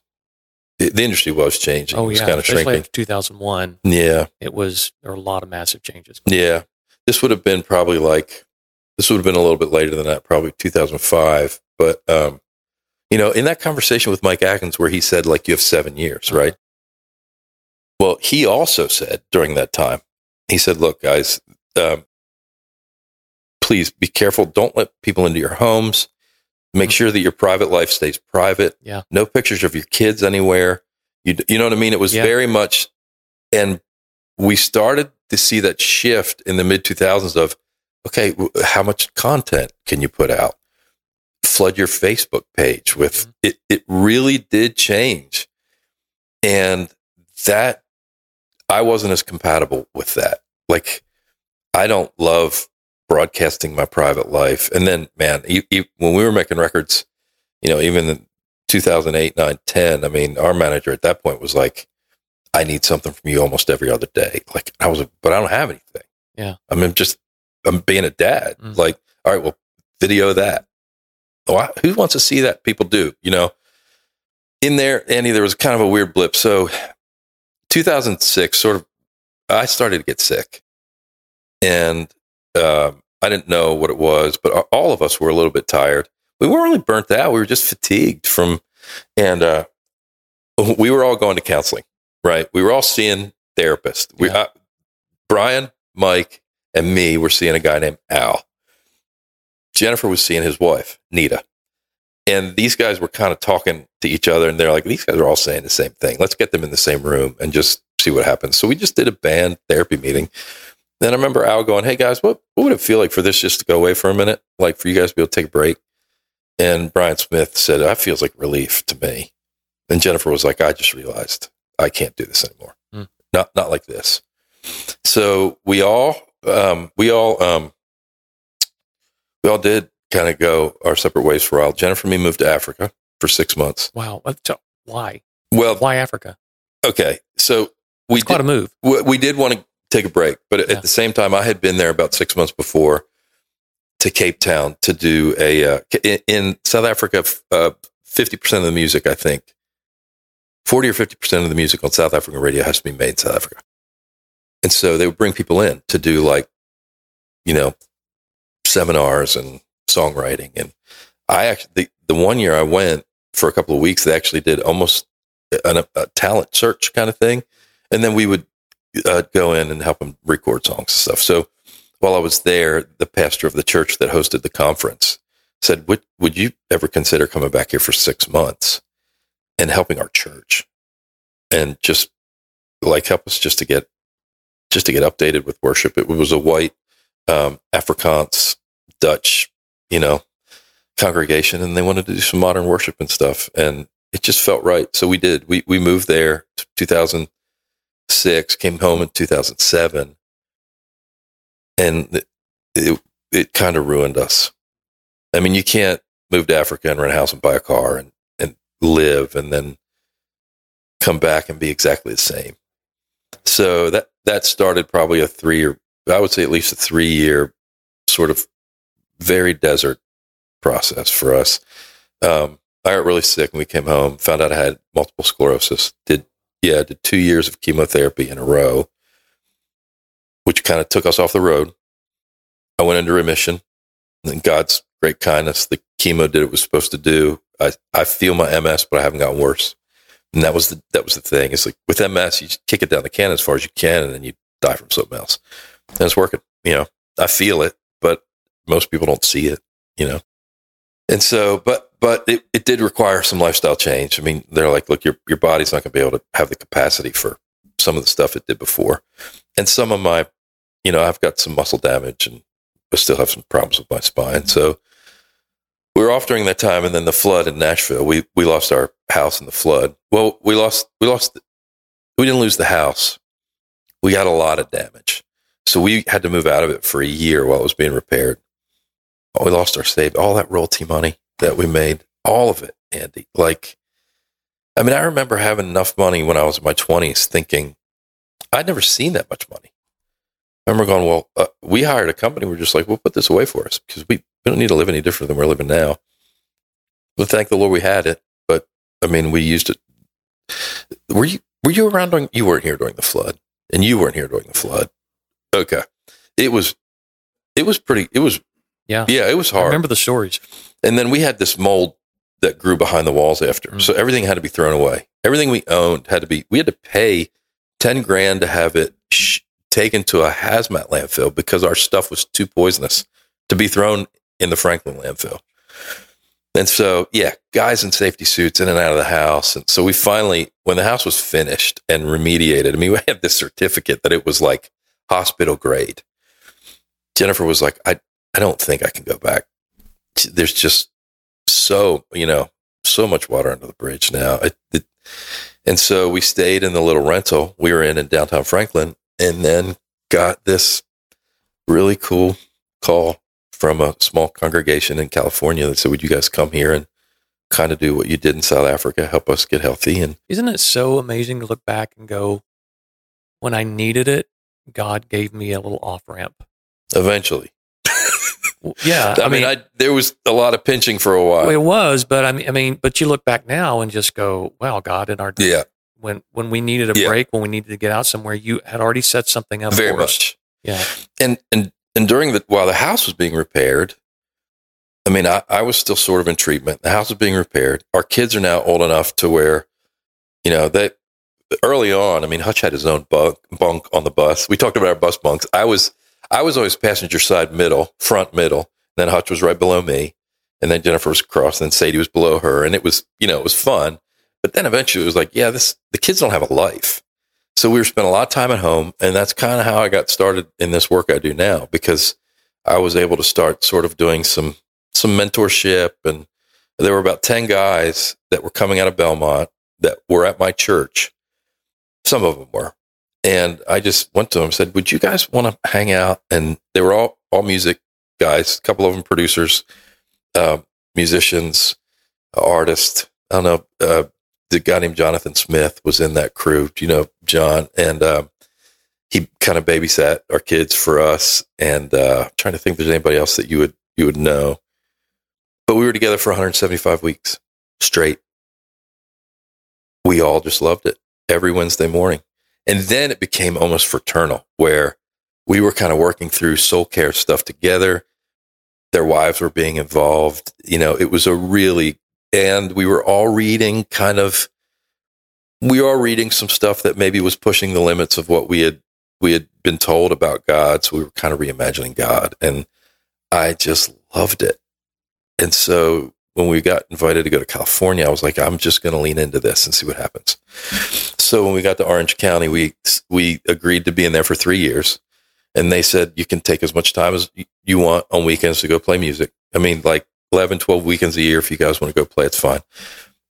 The, the industry was changing. Oh it was yeah, kind of shrinking. Two thousand one. Yeah, it was there were a lot of massive changes. Yeah, this would have been probably like this would have been a little bit later than that, probably two thousand five. But um, you know, in that conversation with Mike Atkins, where he said like you have seven years, uh-huh. right? Well, he also said during that time, he said, "Look, guys, um, please be careful. Don't let people into your homes. Make mm-hmm. sure that your private life stays private. Yeah. No pictures of your kids anywhere. You, you know what I mean? It was yeah. very much, and we started to see that shift in the mid 2000s of, okay, how much content can you put out? Flood your Facebook page with mm-hmm. it. It really did change, and that I wasn't as compatible with that. Like, I don't love broadcasting my private life. And then, man, you, you, when we were making records, you know, even in 2008, 9, 10, I mean, our manager at that point was like, I need something from you almost every other day. Like, I was, but I don't have anything. Yeah. I mean, just, I'm being a dad. Mm. Like, all right, well, video that. Oh, I, who wants to see that? People do, you know. In there, Andy, there was kind of a weird blip. So 2006, sort of, I started to get sick, and uh, I didn't know what it was, but all of us were a little bit tired. We weren't really burnt out; we were just fatigued from, and uh, we were all going to counseling. Right, we were all seeing therapists. We, uh, Brian, Mike, and me were seeing a guy named Al. Jennifer was seeing his wife, Nita. And these guys were kind of talking to each other, and they're like, these guys are all saying the same thing. Let's get them in the same room and just see what happens. So we just did a band therapy meeting. Then I remember Al going, Hey guys, what, what would it feel like for this just to go away for a minute? Like for you guys to be able to take a break? And Brian Smith said, That feels like relief to me. And Jennifer was like, I just realized I can't do this anymore. Mm. Not not like this. So we all um, we all um, we all did kind of go our separate ways for a while. Jennifer and me moved to Africa for six months. Wow. Why? Well, why Africa? Okay. So we it's quite did, a move. We, we, did want to take a break, but yeah. at the same time, I had been there about six months before to Cape Town to do a, uh, in, in, South Africa, uh, 50% of the music, I think, 40 or 50% of the music on South African radio has to be made in South Africa. And so they would bring people in to do like, you know, seminars and songwriting. And I actually, the, the one year I went for a couple of weeks, they actually did almost a, a talent search kind of thing. And then we would uh, go in and help them record songs and stuff. So while I was there, the pastor of the church that hosted the conference said, would, would you ever consider coming back here for six months and helping our church and just like help us just to get, just to get updated with worship? It was a white, um, Afrikaans, Dutch you know, congregation and they wanted to do some modern worship and stuff. And it just felt right. So we did. We, we moved there 2006, came home in 2007. And it, it, it kind of ruined us. I mean, you can't move to Africa and rent a house and buy a car and, and live and then come back and be exactly the same. So that, that started probably a three year, I would say at least a three year sort of very desert process for us. Um, I got really sick and we came home, found out I had multiple sclerosis. Did, yeah, did two years of chemotherapy in a row, which kind of took us off the road. I went into remission and God's great kindness, the chemo did what it was supposed to do. I, I feel my MS, but I haven't gotten worse. And that was the, that was the thing. It's like with MS, you kick it down the can as far as you can and then you die from something else. And it's working, you know, I feel it, but most people don't see it, you know? And so, but, but it, it did require some lifestyle change. I mean, they're like, look, your, your body's not going to be able to have the capacity for some of the stuff it did before. And some of my, you know, I've got some muscle damage and I still have some problems with my spine. Mm-hmm. So we were off during that time, and then the flood in Nashville. We we lost our house in the flood. Well, we lost we lost we didn't lose the house. We got a lot of damage, so we had to move out of it for a year while it was being repaired. We lost our save, all that royalty money that we made, all of it, Andy. Like, I mean, I remember having enough money when I was in my twenties, thinking I'd never seen that much money. I remember going, well, uh, we hired a company. We're just like, we'll put this away for us because we, we don't need to live any different than we're living now. But thank the Lord we had it. But I mean, we used it. Were you were you around during? You weren't here during the flood, and you weren't here during the flood. Okay, it was it was pretty. It was Yeah. yeah, it was I hard. remember the stories. And then we had this mold that grew behind the walls after. Mm. So everything had to be thrown away. Everything we owned had to be, we had to pay 10 grand to have it sh- taken to a hazmat landfill because our stuff was too poisonous to be thrown in the Franklin landfill. And so, yeah, guys in safety suits in and out of the house. And so we finally, when the house was finished and remediated, I mean, we had this certificate that it was like hospital grade. Jennifer was like, I, I don't think I can go back. There's just so, you know, so much water under the bridge now. It, it, and so we stayed in the little rental we were in in downtown Franklin and then got this really cool call from a small congregation in California that said, Would you guys come here and kind of do what you did in South Africa, help us get healthy? And Isn't it so amazing to look back and go, when I needed it, God gave me a little off ramp. eventually, Yeah, I, mean, I, there was a lot of pinching for a while. it was, but I mean, I mean, but you look back now and just go, "Wow, God!" In our yeah, when when we needed a Yeah. break, when we needed to get out somewhere, you had already set something up. very for us. much. Yeah, and and and during the while the house was being repaired, I mean, I, I was still sort of in treatment. The house was being repaired. Our kids are now old enough to where, you know, they early on. I mean, Hutch had his own bunk, bunk on the bus. We talked about our bus bunks. I was I was always passenger side middle, front middle. Then Hutch was right below me, and then Jennifer was across, and then Sadie was below her, and it was you know it was fun. But then eventually it was like, yeah, this the kids don't have a life. So we were spending a lot of time at home, and that's kind of how I got started in this work I do now because I was able to start sort of doing some some mentorship, and there were about ten guys that were coming out of Belmont that were at my church. Some of them were, and I just went to them and said, "Would you guys want to hang out?" And they were all all music guys, a couple of them producers, uh, musicians, artists. I don't know. Uh, the guy named Jonathan Smith was in that crew. Do you know John? And um, he kind of babysat our kids for us. And uh, trying to think if there's anybody else that you would you would know. But we were together for 175 weeks straight. We all just loved it every Wednesday morning. And then it became almost fraternal, where we were kind of working through soul care stuff together. Their wives were being involved. You know, it was a really, and we were all reading kind of, we all reading some stuff that maybe was pushing the limits of what we had, we had been told about God. So we were kind of reimagining God. And I just loved it. And so when we got invited to go to California, I was like, I'm just going to lean into this and see what happens. So when we got to Orange County, we we agreed to be in there for three years, and they said you can take as much time as you want on weekends to go play music. I mean, like 11, 12 weekends a year. If you guys want to go play, it's fine.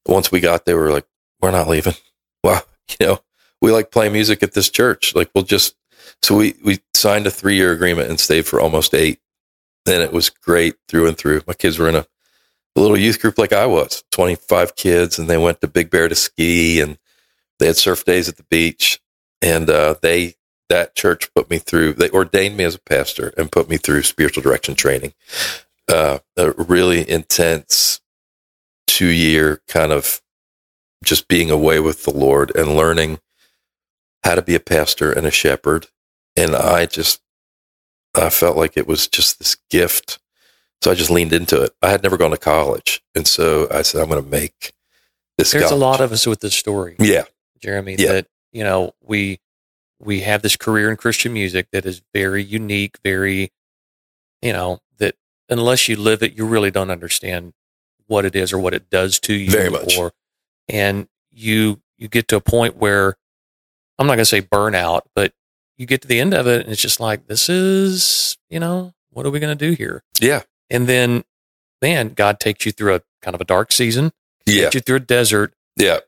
Once we got there, we were like, we're not leaving. Wow, you know, we like playing music at this church. Like we'll just so we we signed a three year agreement and stayed for almost eight. And it was great through and through. My kids were in a a little youth group like I was, 25 kids, and they went to Big Bear to ski and they had surf days at the beach. And uh, they, that church put me through, they ordained me as a pastor and put me through spiritual direction training. Uh, a really intense two year kind of just being away with the Lord and learning how to be a pastor and a shepherd. And I just, I felt like it was just this gift so I just leaned into it. I had never gone to college. And so I said, I'm going to make this there's a lot of us with this story. Yeah. Jeromy, Yeah. that you know we we have this career in Christian music that is very unique, very you know that unless you live it, you really don't understand what it is or what it does to you. Very much. Or and you you get to a point where I'm not going to say burnout, but you get to the end of it and it's just like this is you know what are we going to do here? Yeah. And then man, God takes you through a kind of a dark season, Yeah. takes you through a desert, Yeah.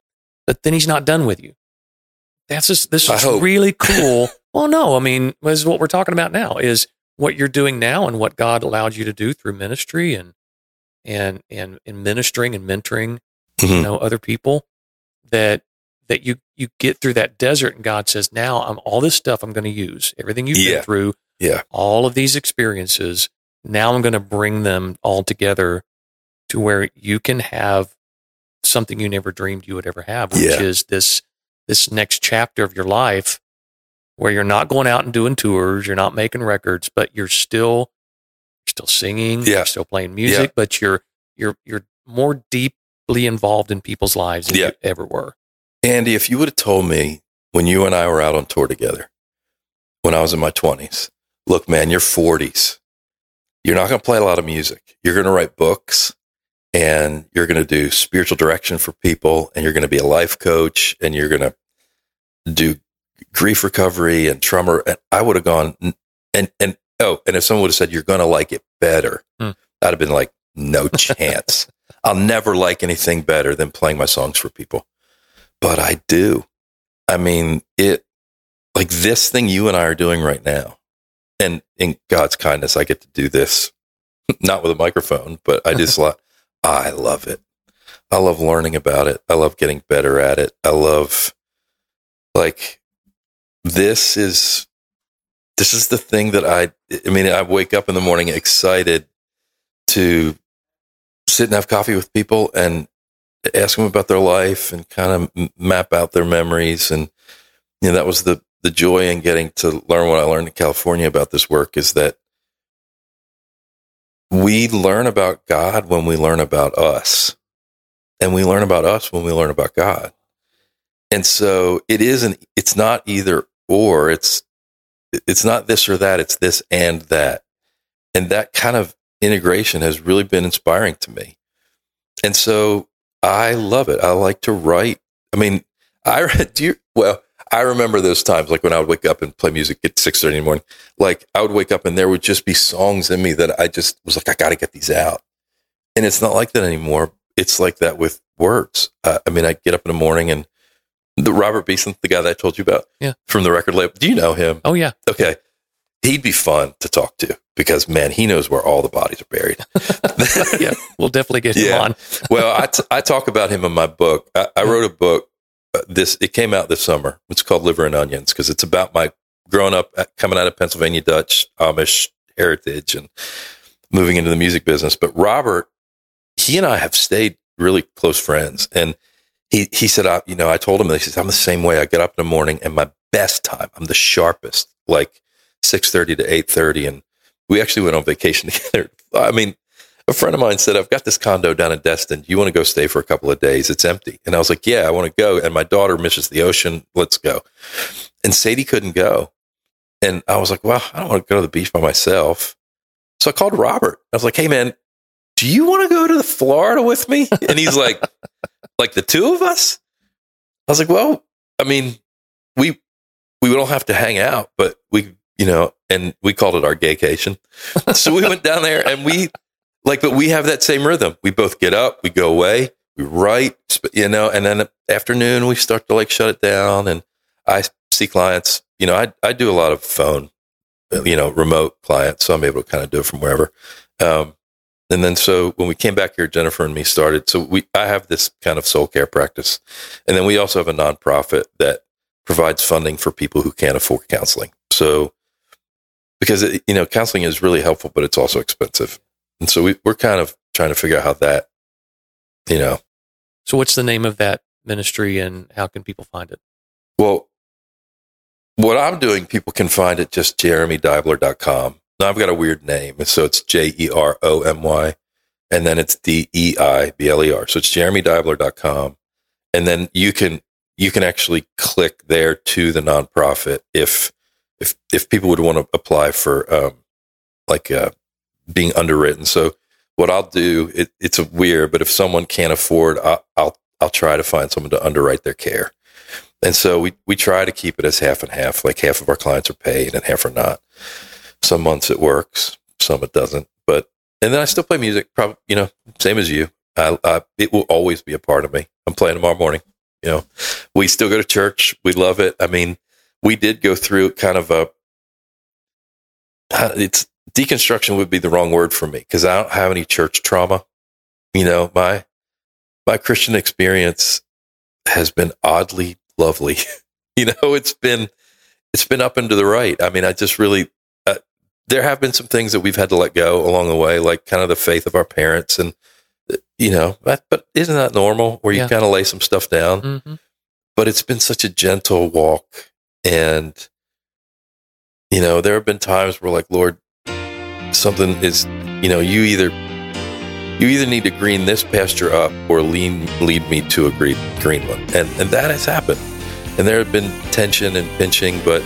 but then he's not done with you. That's just, this I is hope. really cool. well, no, I mean, this is what we're talking about now is what you're doing now and what God allowed you to do through ministry and, and, and, and ministering and mentoring, you Mhm. know, other people that, that you, you get through that desert and God says, now I'm all this stuff I'm going to use, everything you've Yeah. been through, Yeah. all of these experiences. Now I'm going to bring them all together to where you can have something you never dreamed you would ever have, which Yeah. is this this next chapter of your life where you're not going out and doing tours, you're not making records, but you're still you're still singing, Yeah. you're still playing music, but you're you're you're more deeply involved in people's lives than Yeah. you ever were. Andy, if you would have told me when you and I were out on tour together, when I was in my 20s, look, man, you're 40s. You're not going to play a lot of music. You're going to write books and you're going to do spiritual direction for people and you're going to be a life coach and you're going to do grief recovery and trauma. And I would have gone and, and, oh, and if someone would have said, you're going to like it better, Hmm. I'd have been like, no chance. I'll never like anything better than playing my songs for people but I do. I mean, it like this thing you and I are doing right now. And in God's kindness, I get to do this, not with a microphone, but I just love, I love it. I love learning about it. I love getting better at it. I love, like, this is, this is the thing that I, I mean, I wake up in the morning excited to sit and have coffee with people and ask them about their life and kind of map out their memories and you know that was the the joy in getting to learn what I learned in California about this work is that we learn about God when we learn about us and we learn about us when we learn about God and so it isn't it's not either or it's it's not this or that it's this and that and that kind of integration has really been inspiring to me and so I love it. I like to write. I mean, I do. You, well, I remember those times, like when I would wake up and play music at six thirty in the morning. Like I would wake up and there would just be songs in me that I just was like, I got to get these out. And it's not like that anymore. It's like that with words. Uh, I mean, I get up in the morning and the Robert Beeson, the guy that I told you about, Yeah. from the record label. Do you know him? Oh yeah. Okay, he'd be fun to talk to because man, he knows where all the bodies are buried. yeah. We'll definitely get him Yeah. on. well, I, t- I talk about him in my book. I, I wrote a book. Uh, This it came out this summer. It's called Liver and Onions because it's about my growing up, uh, coming out of Pennsylvania Dutch Amish heritage and moving into the music business. But Robert, he and I have stayed really close friends, and he he said, I, you know, I told him, he says, I'm the same way. I get up in the morning, and my best time, I'm the sharpest, like six thirty to eight thirty, and we actually went on vacation together. I mean, a friend of mine said, I've got this condo down in Destin. You want to go stay for a couple of days? It's empty. And I was like, Yeah, I want to go. And my daughter misses the ocean. Let's go. And Sadie couldn't go. And I was like, Well, I don't want to go to the beach by myself. So I called Robert. I was like, Hey, man, do you want to go to the Florida with me? And he's like, Like the two of us? I was like, Well, I mean, we we don't have to hang out, but we, you know, and we called it our gaycation. so we went down there and we like, but we have that same rhythm. We both get up, we go away, we write, you know, and then afternoon we start to like shut it down. And I see clients, you know, I, I do a lot of phone, you know, remote clients. So I'm able to kind of do it from wherever. Um, and then so when we came back here, Jennifer and me started. So we, I have this kind of soul care practice. And then we also have a nonprofit that provides funding for people who can't afford counseling. So, because it, you know, counseling is really helpful, but it's also expensive. And so we, we're kind of trying to figure out how that, you know, So what's the name of that ministry and how can people find it? well, what I'm doing, people can find it just jeromydeibler.com. Now I've got a weird name. and So it's J E R O M Y and then it's D E I B L E R. So it's jeromydeibler.com. And then you can, you can actually click there to the nonprofit if, if, if people would want to apply for, um, like, uh, being underwritten. So what I'll do, it, it's weird, but if someone can't afford, I'll, I'll, I'll try to find someone to underwrite their care. And so we, we try to keep it as half and half, like half of our clients are paid and half are not. Some months it works, some it doesn't. But and then I still play music. Probably, you know, same as you. I, I, it will always be a part of me. I'm playing tomorrow morning. You know, we still go to church. We love it. I mean, we did go through kind of a. Uh, it's deconstruction would be the wrong word for me because I don't have any church trauma. You know, my my Christian experience has been oddly lovely. you know, it's been it's been up and to the right. I mean, I just really uh, there have been some things that we've had to let go along the way, like kind of the faith of our parents, and uh, you know, but, but isn't that normal where you yeah. kind of lay some stuff down? Mm-hmm. But it's been such a gentle walk, and you know, there have been times where, like, Lord, something is, you know, you either you either need to green this pasture up or lean, lead me to a green, green one. And, and that has happened. And there have been tension and pinching, but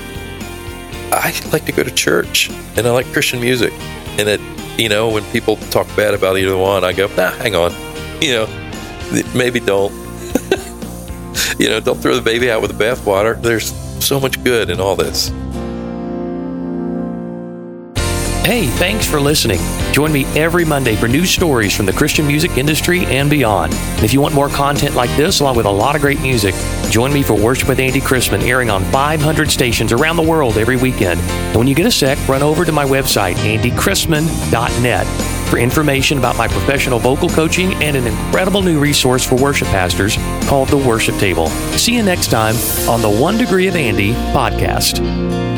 I like to go to church and I like Christian music. And it, you know, when people talk bad about either one, I go, nah, hang on. You know, maybe don't. you know, don't throw the baby out with the bathwater. There's so much good in all this. Hey, thanks for listening. Join me every Monday for new stories from the Christian music industry and beyond. And if you want more content like this, along with a lot of great music, join me for Worship with Andy Chrisman, airing on 500 stations around the world every weekend. And when you get a sec, run over to my website, andychrisman.net, for information about my professional vocal coaching and an incredible new resource for worship pastors called The Worship Table. See you next time on the One Degree of Andy podcast.